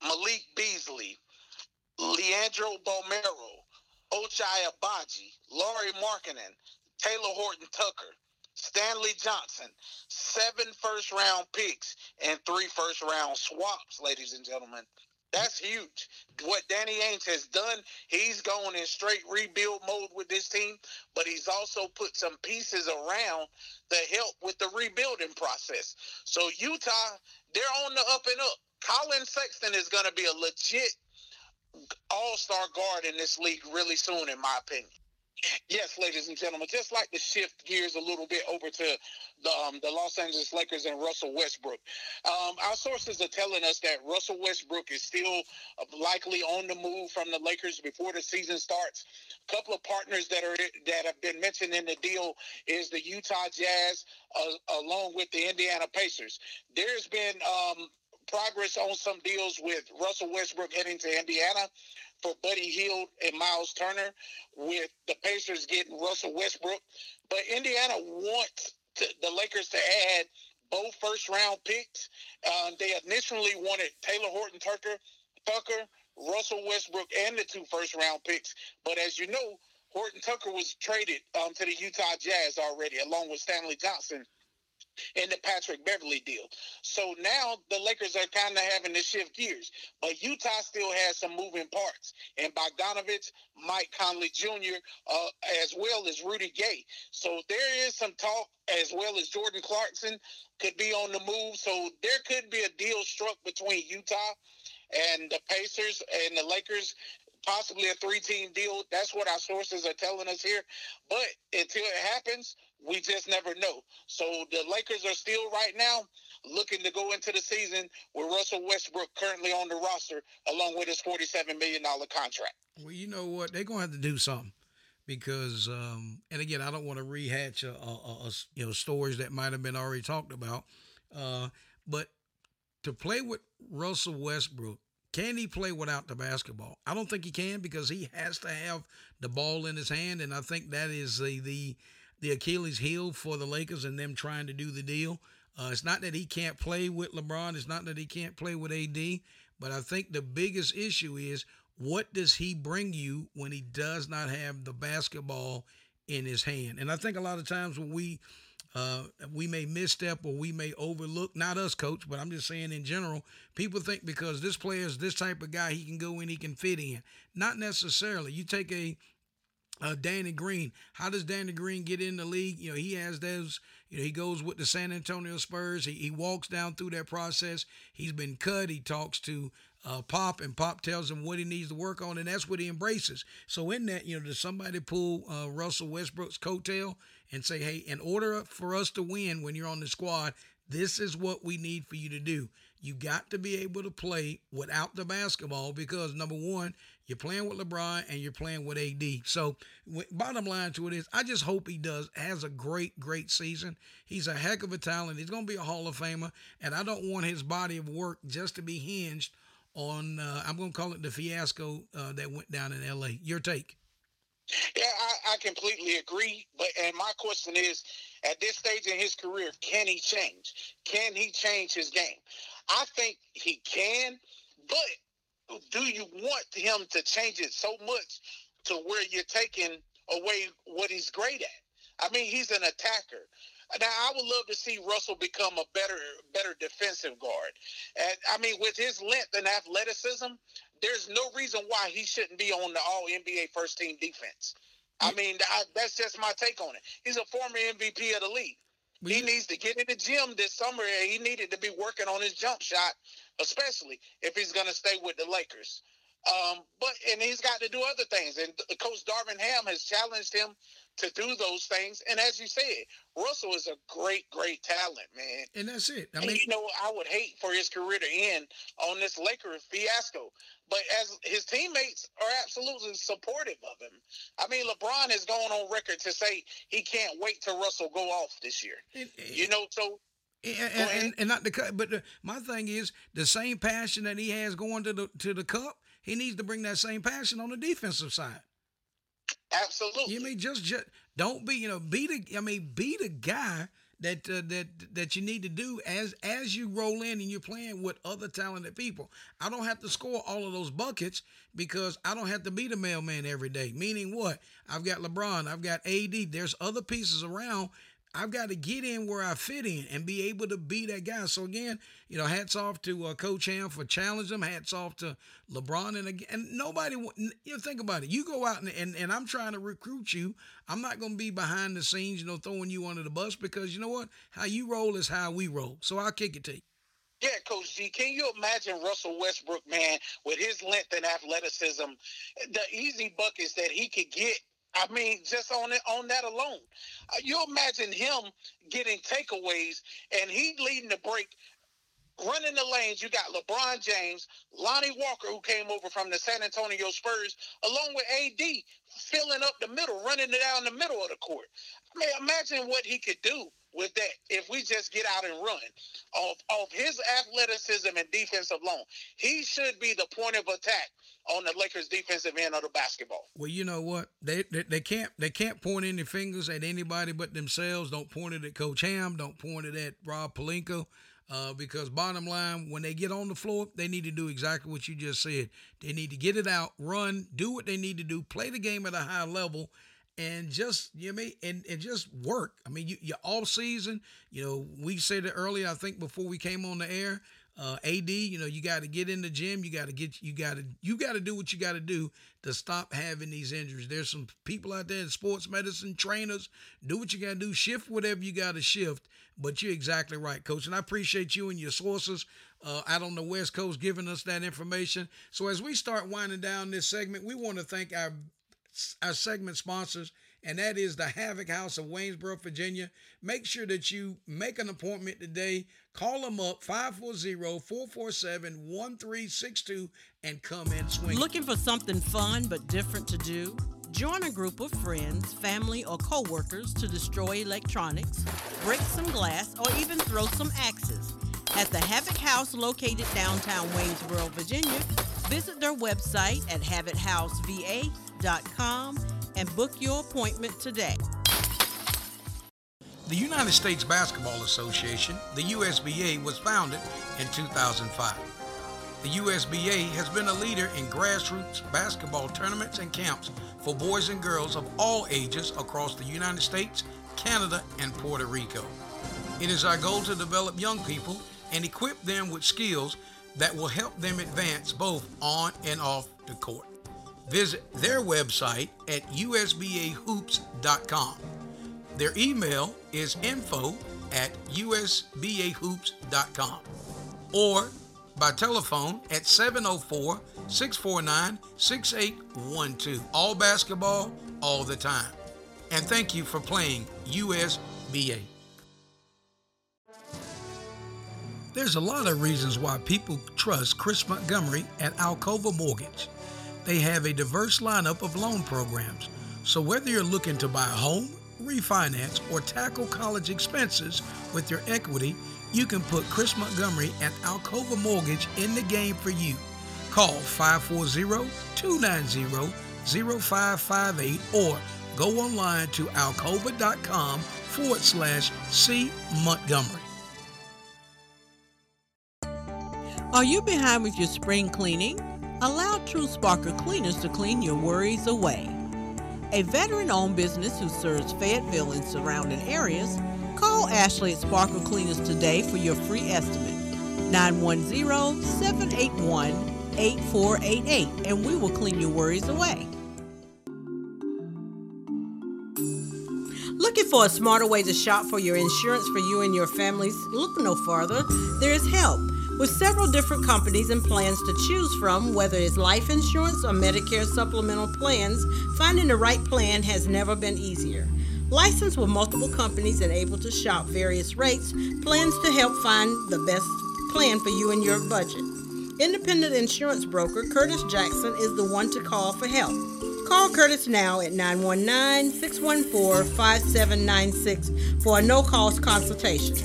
Malik Beasley, Leandro Bolmaro, Ochai Agbaji, Lauri Markkanen, Talen Horton Tucker, Stanley Johnson, seven first round picks and three first round swaps, ladies and gentlemen. That's huge. What Danny Ainge has done, he's going in straight rebuild mode with this team, but he's also put some pieces around to help with the rebuilding process. So Utah, they're on the up and up. Collin Sexton is going to be a legit all star guard in this league really soon, in my opinion. Yes, ladies and gentlemen, just like to shift gears a little bit over to the, um, the Los Angeles Lakers and Russell Westbrook. Um, our sources are telling us that Russell Westbrook is still likely on the move from the Lakers before the season starts. A couple of partners that are that have been mentioned in the deal is the Utah Jazz, uh, along with the Indiana Pacers. There's been um, progress on some deals with Russell Westbrook heading to Indiana for Buddy Hield and Myles Turner, with the Pacers getting Russell Westbrook. But Indiana wants to, the Lakers to add both first round picks. Um, they initially wanted Talen Horton Tucker, Tucker, Russell Westbrook, and the two first round picks. But as you know, Horton Tucker was traded um, to the Utah Jazz already, along with Stanley Johnson in the Patrick Beverley deal. So now the Lakers are kind of having to shift gears. But Utah still has some moving parts. And Bogdanovich, Mike Conley Jr., uh, as well as Rudy Gay. So there is some talk, as well as Jordan Clarkson could be on the move. So there could be a deal struck between Utah and the Pacers and the Lakers possibly a three team deal. That's what our sources are telling us here. But until it happens, we just never know. So the Lakers are still right now looking to go into the season with Russell Westbrook currently on the roster, along with his $47 million contract. Well, you know what? They're going to have to do something because, um, and again, I don't want to rehatch a, a, a, you know stories that might have been already talked about, uh, but to play with Russell Westbrook can he play without the basketball? I don't think he can because he has to have the ball in his hand, and I think that is the the, the Achilles heel for the Lakers and them trying to do the deal. Uh, it's not that he can't play with LeBron. It's not that he can't play with AD. But I think the biggest issue is what does he bring you when he does not have the basketball in his hand? And I think a lot of times when we uh, we may misstep or we may overlook, not us, coach, but I'm just saying in general, people think because this player is this type of guy, he can go in, he can fit in. Not necessarily. You take a uh, Danny Green. How does Danny Green get in the league? You know, he has those, you know, he goes with the San Antonio Spurs. He, he walks down through that process. He's been cut. He talks to uh, Pop, and Pop tells him what he needs to work on, and that's what he embraces. So, in that, you know, does somebody pull uh, Russell Westbrook's coattail and say, hey, in order for us to win when you're on the squad, this is what we need for you to do. You got to be able to play without the basketball because number one, you're playing with LeBron and you're playing with AD. So, bottom line to it is, I just hope he does has a great, great season. He's a heck of a talent. He's going to be a Hall of Famer, and I don't want his body of work just to be hinged on. Uh, I'm going to call it the fiasco uh, that went down in L.A. Your take? Yeah, I, I completely agree. But and my question is, at this stage in his career, can he change? Can he change his game? I think he can, but do you want him to change it so much to where you're taking away what he's great at? I mean, he's an attacker. Now, I would love to see Russell become a better, better defensive guard. And I mean, with his length and athleticism, there's no reason why he shouldn't be on the All NBA first team defense. I mean, I, that's just my take on it. He's a former MVP of the league. He needs to get in the gym this summer. and He needed to be working on his jump shot especially if he's going to stay with the Lakers. Um, but and he's got to do other things. And Coach Darvin Ham has challenged him to do those things. And as you said, Russell is a great, great talent, man. And that's it. I mean, and you know, I would hate for his career to end on this Laker fiasco. But as his teammates are absolutely supportive of him. I mean, LeBron is going on record to say he can't wait till Russell go off this year. And, you know, so and, and, and, not the cup, but the, my thing is the same passion that he has going to the to the cup. He needs to bring that same passion on the defensive side. Absolutely. You mean just, just don't be you know be the I mean be the guy that uh, that that you need to do as as you roll in and you're playing with other talented people. I don't have to score all of those buckets because I don't have to be the mailman every day. Meaning what? I've got LeBron, I've got AD. There's other pieces around I've got to get in where I fit in and be able to be that guy. So again, you know, hats off to uh, Coach Ham for challenging him. Hats off to LeBron and again, nobody. You know, think about it. You go out and, and and I'm trying to recruit you. I'm not going to be behind the scenes, you know, throwing you under the bus because you know what? How you roll is how we roll. So I'll kick it to you. Yeah, Coach G, can you imagine Russell Westbrook, man, with his length and athleticism, the easy buckets that he could get I mean, just on it, on that alone, uh, you imagine him getting takeaways and he leading the break, running the lanes. You got LeBron James, Lonnie Walker, who came over from the San Antonio Spurs, along with AD, filling up the middle, running it down the middle of the court. I mean, imagine what he could do with that if we just get out and run off, off his athleticism and defense alone. He should be the point of attack on the Lakers defensive end of the basketball. Well, you know what? They, they, they can't they can't point any fingers at anybody but themselves. Don't point it at Coach Ham. Don't point it at Rob Pelinka. Uh, because bottom line, when they get on the floor, they need to do exactly what you just said. They need to get it out, run, do what they need to do, play the game at a high level, and just you know and, and just work. I mean, you you all season. You know, we said it earlier. I think before we came on the air. Uh, AD, you know, you got to get in the gym. You got to get, you got to, you got to do what you got to do to stop having these injuries. There's some people out there in sports medicine, trainers. Do what you got to do. Shift whatever you got to shift. But you're exactly right, coach. And I appreciate you and your sources uh, out on the West Coast giving us that information. So as we start winding down this segment, we want to thank our our uh, segment sponsors, and that is the Havoc House of Waynesboro, Virginia. Make sure that you make an appointment today. Call them up 540-447-1362 and come and swing. Looking for something fun but different to do? Join a group of friends, family, or coworkers to destroy electronics, break some glass, or even throw some axes. At the Havoc House located downtown Waynesboro, Virginia, visit their website at havochouseva.com and book your appointment today. The United States Basketball Association, the USBA, was founded in 2005. The USBA has been a leader in grassroots basketball tournaments and camps for boys and girls of all ages across the United States, Canada, and Puerto Rico. It is our goal to develop young people and equip them with skills that will help them advance both on and off the court. Visit their website at usbahoops.com. Their email is info at usbahoops.com or by telephone at 704 649 6812. All basketball, all the time. And thank you for playing USBA. There's a lot of reasons why people trust Chris Montgomery at Alcova Mortgage. They have a diverse lineup of loan programs. So whether you're looking to buy a home, refinance, or tackle college expenses with your equity, you can put Chris Montgomery and Alcova Mortgage in the game for you. Call 540-290-0558 or go online to alcova.com forward slash C Montgomery. Are you behind with your spring cleaning? Allow True Sparkle Cleaners to clean your worries away. A veteran owned business who serves Fayetteville and surrounding areas, call Ashley at Sparkle Cleaners today for your free estimate. 910 781 8488 and we will clean your worries away. Looking for a smarter way to shop for your insurance for you and your families? Look no further. There is help. With several different companies and plans to choose from, whether it's life insurance or Medicare supplemental plans, finding the right plan has never been easier. Licensed with multiple companies and able to shop various rates, plans to help find the best plan for you and your budget. Independent insurance broker Curtis Jackson is the one to call for help. Call Curtis now at 919 614 5796 for a no cost consultation.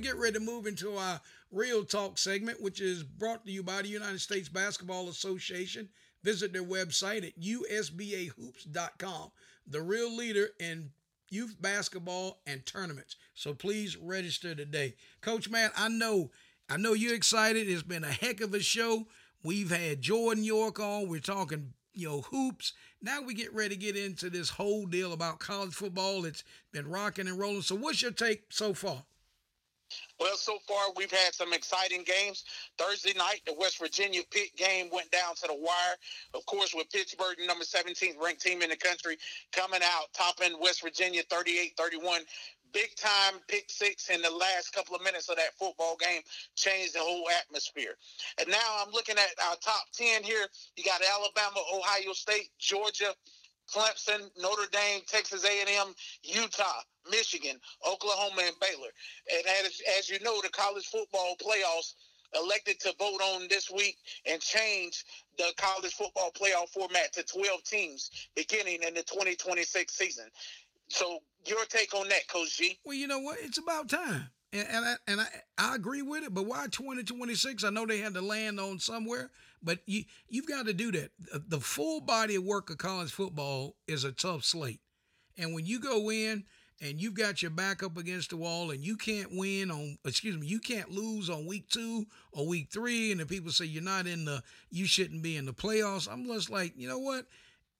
Get ready to move into our Real Talk segment, which is brought to you by the United States Basketball Association. Visit their website at usbahoops.com, the real leader in youth basketball and tournaments. So please register today. Coach Matt, I know I know you're excited. It's been a heck of a show. We've had Jordan York on. We're talking, you know, hoops. Now we get ready to get into this whole deal about college football. It's been rocking and rolling. So what's your take so far? Well, so far we've had some exciting games. Thursday night, the West Virginia Pitt game went down to the wire. Of course, with Pittsburgh, the number 17th ranked team in the country, coming out topping West Virginia 38-31. Big time pick six in the last couple of minutes of that football game changed the whole atmosphere. And now I'm looking at our top 10 here. You got Alabama, Ohio State, Georgia, Clemson, Notre Dame, Texas A&M, Utah, Michigan, Oklahoma, and Baylor. And as, as you know, the college football playoffs elected to vote on this week and change the college football playoff format to 12 teams beginning in the 2026 season. So your take on that, Coach G? Well, you know what? It's about time. And, and I and I, I agree with it, but why 2026? I know they had to land on somewhere, but you you've got to do that. The full body of work of college football is a tough slate, and when you go in and you've got your back up against the wall and you can't win on excuse me you can't lose on week two or week three and the people say you're not in the you shouldn't be in the playoffs i'm just like you know what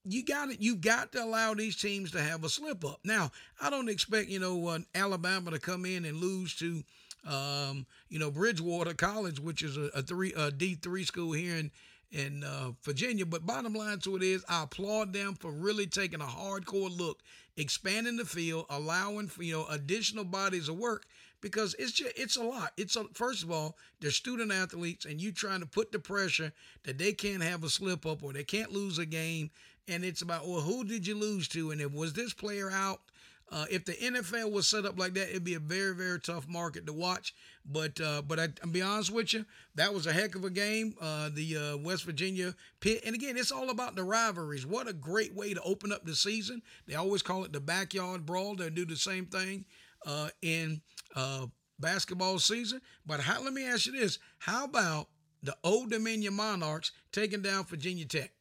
you got it. You've got to allow these teams to have a slip up. Now, I don't expect you know uh, Alabama to come in and lose to, um, you know, Bridgewater College, which is a, a three a D three school here in in uh, Virginia. But bottom line to it is, I applaud them for really taking a hardcore look, expanding the field, allowing for you know additional bodies of work because it's just it's a lot. It's a first of all, they're student athletes, and you trying to put the pressure that they can't have a slip up or they can't lose a game and it's about well, who did you lose to, and if was this player out? Uh, if the NFL was set up like that, it'd be a very, very tough market to watch. But uh, but I, will be honest with you, that was a heck of a game. Uh, the uh, West Virginia Pitt, and again, it's all about the rivalries. What a great way to open up the season. They always call it the backyard brawl. They do the same thing uh, in uh, basketball season. But how, let me ask you this: How about the Old Dominion Monarchs taking down Virginia Tech?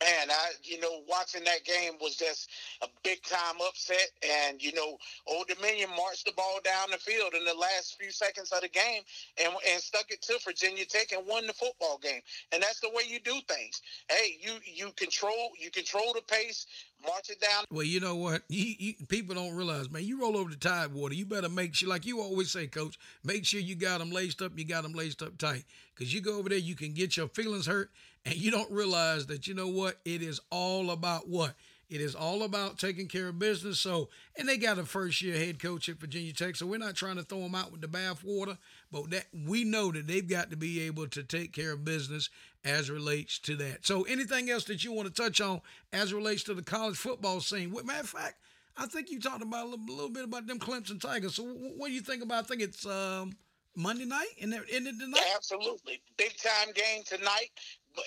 Man, I you know watching that game was just a big time upset, and you know Old Dominion marched the ball down the field in the last few seconds of the game, and and stuck it to Virginia Tech and won the football game, and that's the way you do things. Hey, you you control you control the pace, march it down. Well, you know what? You, you, people don't realize, man. You roll over the tide water. You better make sure, like you always say, Coach, make sure you got them laced up. You got them laced up tight, because you go over there, you can get your feelings hurt, and you don't realize that you know what? It is all about what? It is all about taking care of business. So, and they got a first year head coach at Virginia Tech. So we're not trying to throw them out with the bathwater, but that we know that they've got to be able to take care of business as relates to that. So, anything else that you want to touch on as relates to the college football scene? Matter of fact, I think you talked about a little, little bit about them Clemson Tigers. So, what do you think about? I think it's um, Monday night, and they're in it tonight. Absolutely, big time game tonight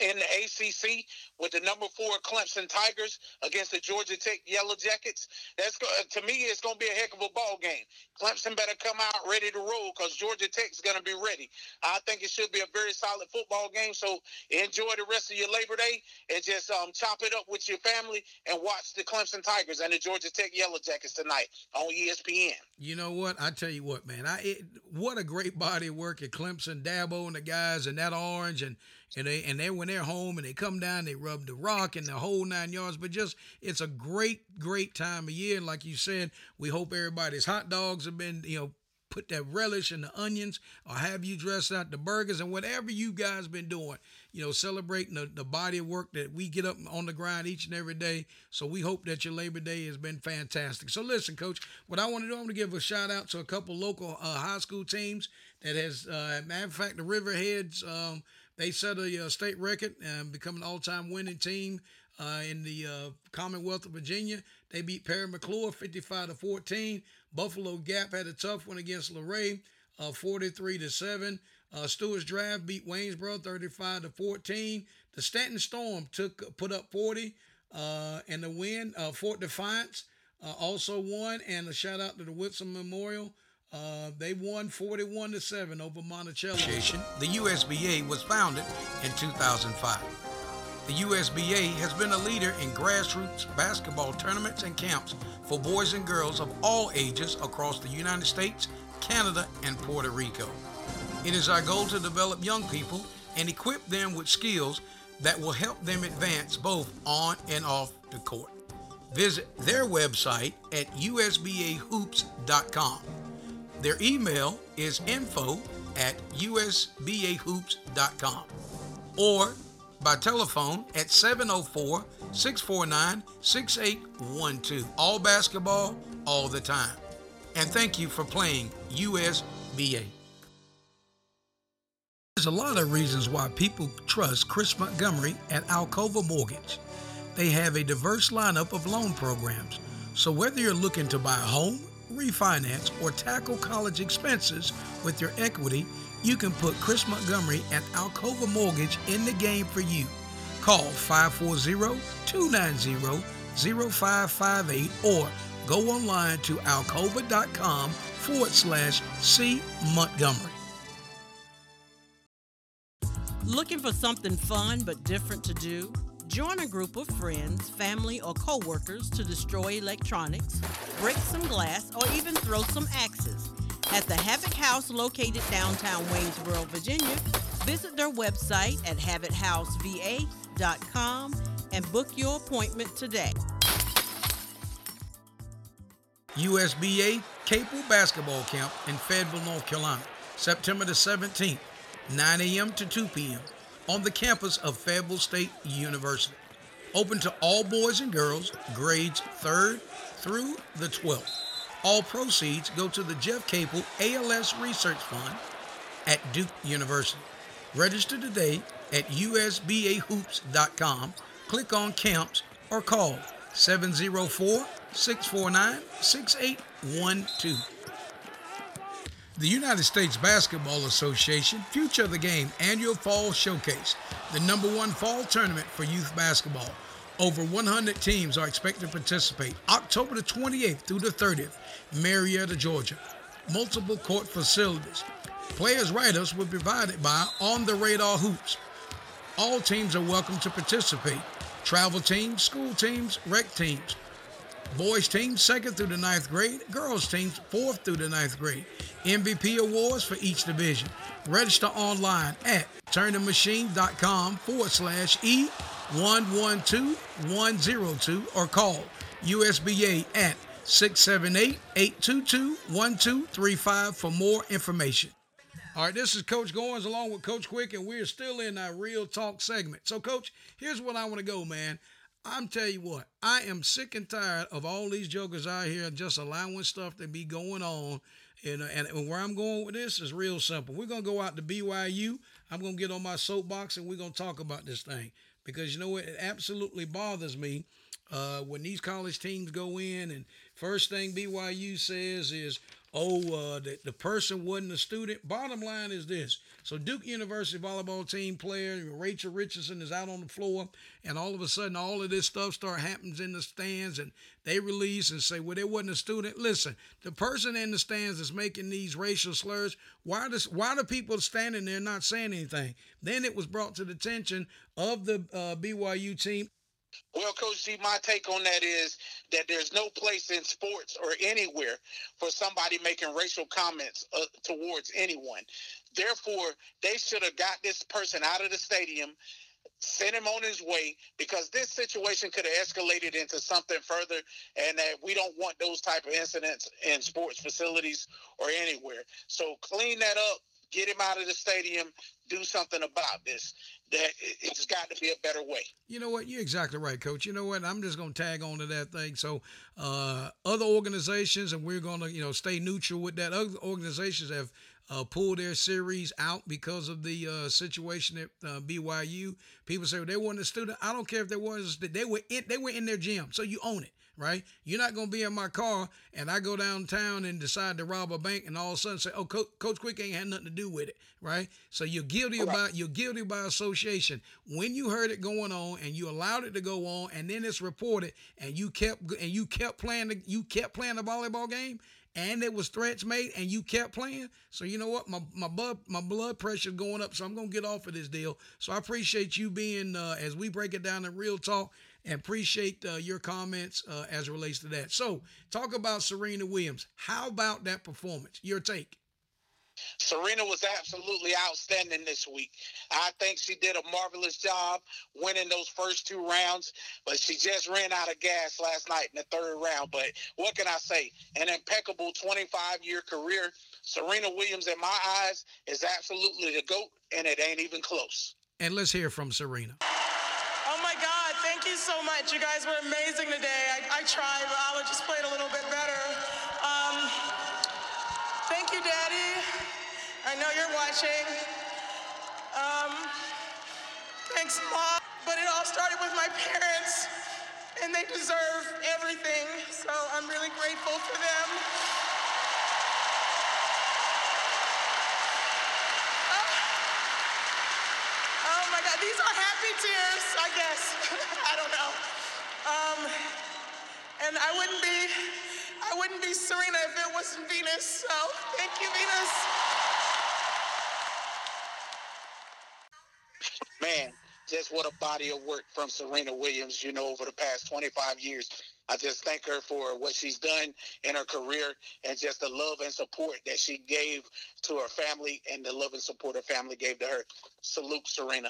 in the ACC with the number four Clemson Tigers against the Georgia Tech Yellow Jackets. That's to me, it's going to be a heck of a ball game. Clemson better come out ready to roll because Georgia Tech's going to be ready. I think it should be a very solid football game. So enjoy the rest of your Labor Day and just um, chop it up with your family and watch the Clemson Tigers and the Georgia Tech Yellow Jackets tonight on ESPN. You know what? I tell you what, man. I it, what a great body work at Clemson, Dabo and the guys, and that orange and and they and they when they're home and they come down, they rub the rock and the whole nine yards. But just it's a great, great time of year. And like you said, we hope everybody's hot dogs have been, you know, put that relish in the onions or have you dressed out the burgers and whatever you guys been doing you know celebrating the, the body of work that we get up on the grind each and every day so we hope that your labor day has been fantastic so listen coach what i want to do i'm going to give a shout out to a couple local uh, high school teams that has uh, matter of fact the riverheads um, they set a uh, state record and become an all-time winning team uh, in the uh, Commonwealth of Virginia. They beat Parry McCluer 55 to 14. Buffalo Gap had a tough one against Luray, uh, 43 to 7. Uh, Stuarts Draft beat Waynesboro 35 to 14. The Staunton Storm took put up 40 uh, and the win. Uh, Fort Defiance uh, also won, and a shout out to the Wilson Memorial. Uh, they won 41 to 7 over Monticello. The USBA was founded in 2005. The USBA has been a leader in grassroots basketball tournaments and camps for boys and girls of all ages across the United States, Canada, and Puerto Rico. It is our goal to develop young people and equip them with skills that will help them advance both on and off the court. Visit their website at usbahoops.com. Their email is info at usbahoops.com or by telephone at 704 649 6812. All basketball, all the time. And thank you for playing USBA. There's a lot of reasons why people trust Chris Montgomery at Alcova Mortgage. They have a diverse lineup of loan programs. So whether you're looking to buy a home, refinance, or tackle college expenses with your equity, you can put Chris Montgomery at Alcova Mortgage in the game for you. Call 540-290-0558 or go online to alcova.com forward slash C Montgomery. Looking for something fun but different to do? Join a group of friends, family, or coworkers to destroy electronics, break some glass, or even throw some axes. At the Havoc House located downtown Waynesboro, Virginia, visit their website at havochouseva.com and book your appointment today. USBA Capel Basketball Camp in Fayetteville, North Carolina, September the 17th, 9 a.m. to 2 p.m on the campus of Fayetteville State University. Open to all boys and girls, grades 3rd through the 12th. All proceeds go to the Jeff Capel ALS Research Fund at Duke University. Register today at usbahoops.com, click on camps, or call 704 649 6812. The United States Basketball Association Future of the Game Annual Fall Showcase, the number one fall tournament for youth basketball. Over 100 teams are expected to participate October the 28th through the 30th, Marietta, Georgia. Multiple court facilities. Players' write-ups will be provided by On the Radar Hoops. All teams are welcome to participate. travel teams, school teams, rec teams. Boys teams, second through the ninth grade. Girls teams, fourth through the ninth grade. MVP awards for each division. Register online at tourneymachine.com forward slash E112102 or call USBA at 678-822-1235 for more information. All right, this is Coach Goins along with Coach Quick, and we're still in our real talk segment. So, Coach, here's what I want to go, man. I'm tell you what, I am sick and tired of all these jokers out here just allowing stuff to be going on. And, and where I'm going with this is real simple. We're gonna go out to BYU. I'm gonna get on my soapbox and we're gonna talk about this thing because you know what? It absolutely bothers me uh, when these college teams go in and first thing BYU says is, oh, uh, the, the person wasn't a student. Bottom line is this. So Duke University volleyball team player Rachel Richardson is out on the floor, and all of a sudden all of this stuff start happens in the stands, and they release and say, well, there wasn't a student. Listen, the person in the stands is making these racial slurs. Why does why do people standing there not saying anything? Then it was brought to the attention of the uh, BYU team. Well, Coach G, my take on that is that there's no place in sports or anywhere for somebody making racial comments uh, towards anyone. Therefore, they should have got this person out of the stadium, sent him on his way, because this situation could have escalated into something further, and that we don't want those type of incidents in sports facilities or anywhere. So clean that up, get him out of the stadium, do something about this. That it's got to be a better way. You know what? You're exactly right, Coach. You know what? I'm just going to tag on to that thing. So, uh, other organizations, and we're going to, you know, stay neutral with that. Other organizations have uh, pulled their series out because of the uh, situation at uh, BYU. People say well, they weren't a student. I don't care if they was. They were in. They were in their gym, so you own it right? You're not going to be in my car and I go downtown and decide to rob a bank and all of a sudden say, "Oh, Co- Coach Quick ain't had nothing to do with it," right? So you're guilty about you're guilty by association. When you heard it going on and you allowed it to go on and then it's reported and you kept and you kept playing the, you kept playing the volleyball game and there was threats made and you kept playing. So you know what? My my blood my blood pressure going up. So I'm gonna get off of this deal. So I appreciate you being uh, as we break it down in real talk and appreciate uh, your comments uh, as it relates to that. So, talk about Serena Williams. How about that performance? Your take. Serena was absolutely outstanding this week. I think she did a marvelous job winning those first two rounds, but she just ran out of gas last night in the third round. But what can I say? An impeccable 25 year career. Serena Williams, in my eyes, is absolutely the GOAT, and it ain't even close. And let's hear from Serena. Oh my God, thank you so much. You guys were amazing today. I, I tried, but Ajla just played a little bit better. Um, thank you, Daddy. I know you're watching. Um, thanks, Mom. But it all started with my parents, and they deserve everything. So I'm really grateful for them. these are happy tears, I guess. I don't know. Um, and I wouldn't be, I wouldn't be Serena if it wasn't Venus. So thank you, Venus. Man, just what a body of work from Serena Williams, you know, over the past 25 years. I just thank her for what she's done in her career and just the love and support that she gave to her family and the love and support her family gave to her. Salute, Serena.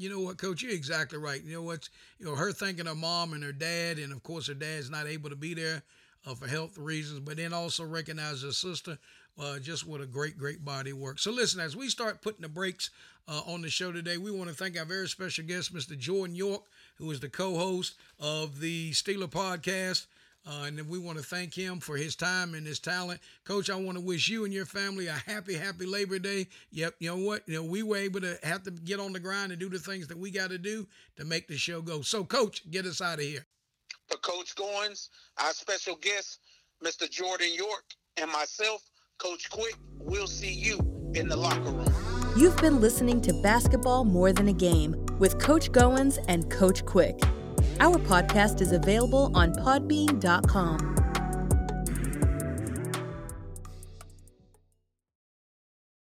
You know what, Coach? You're exactly right. You know what's you know her thinking her mom and her dad, and of course her dad's not able to be there uh, for health reasons, but then also recognize her sister. Uh, just what a great, great body work. So listen, as we start putting the brakes uh, on the show today, we want to thank our very special guest, Mr. Jordan York, who is the co-host of the Steeler podcast. Uh, and we want to thank him for his time and his talent. Coach, I want to wish you and your family a happy, happy Labor Day. Yep, you know what? You know, we were able to have to get on the grind and do the things that we got to do to make the show go. So, Coach, get us out of here. For Coach Goins, our special guest, Mr. Jordan York, and myself, Coach Quick, we'll see you in the locker room. You've been listening to Basketball More Than a Game with Coach Goins and Coach Quick. Our podcast is available on podbean.com.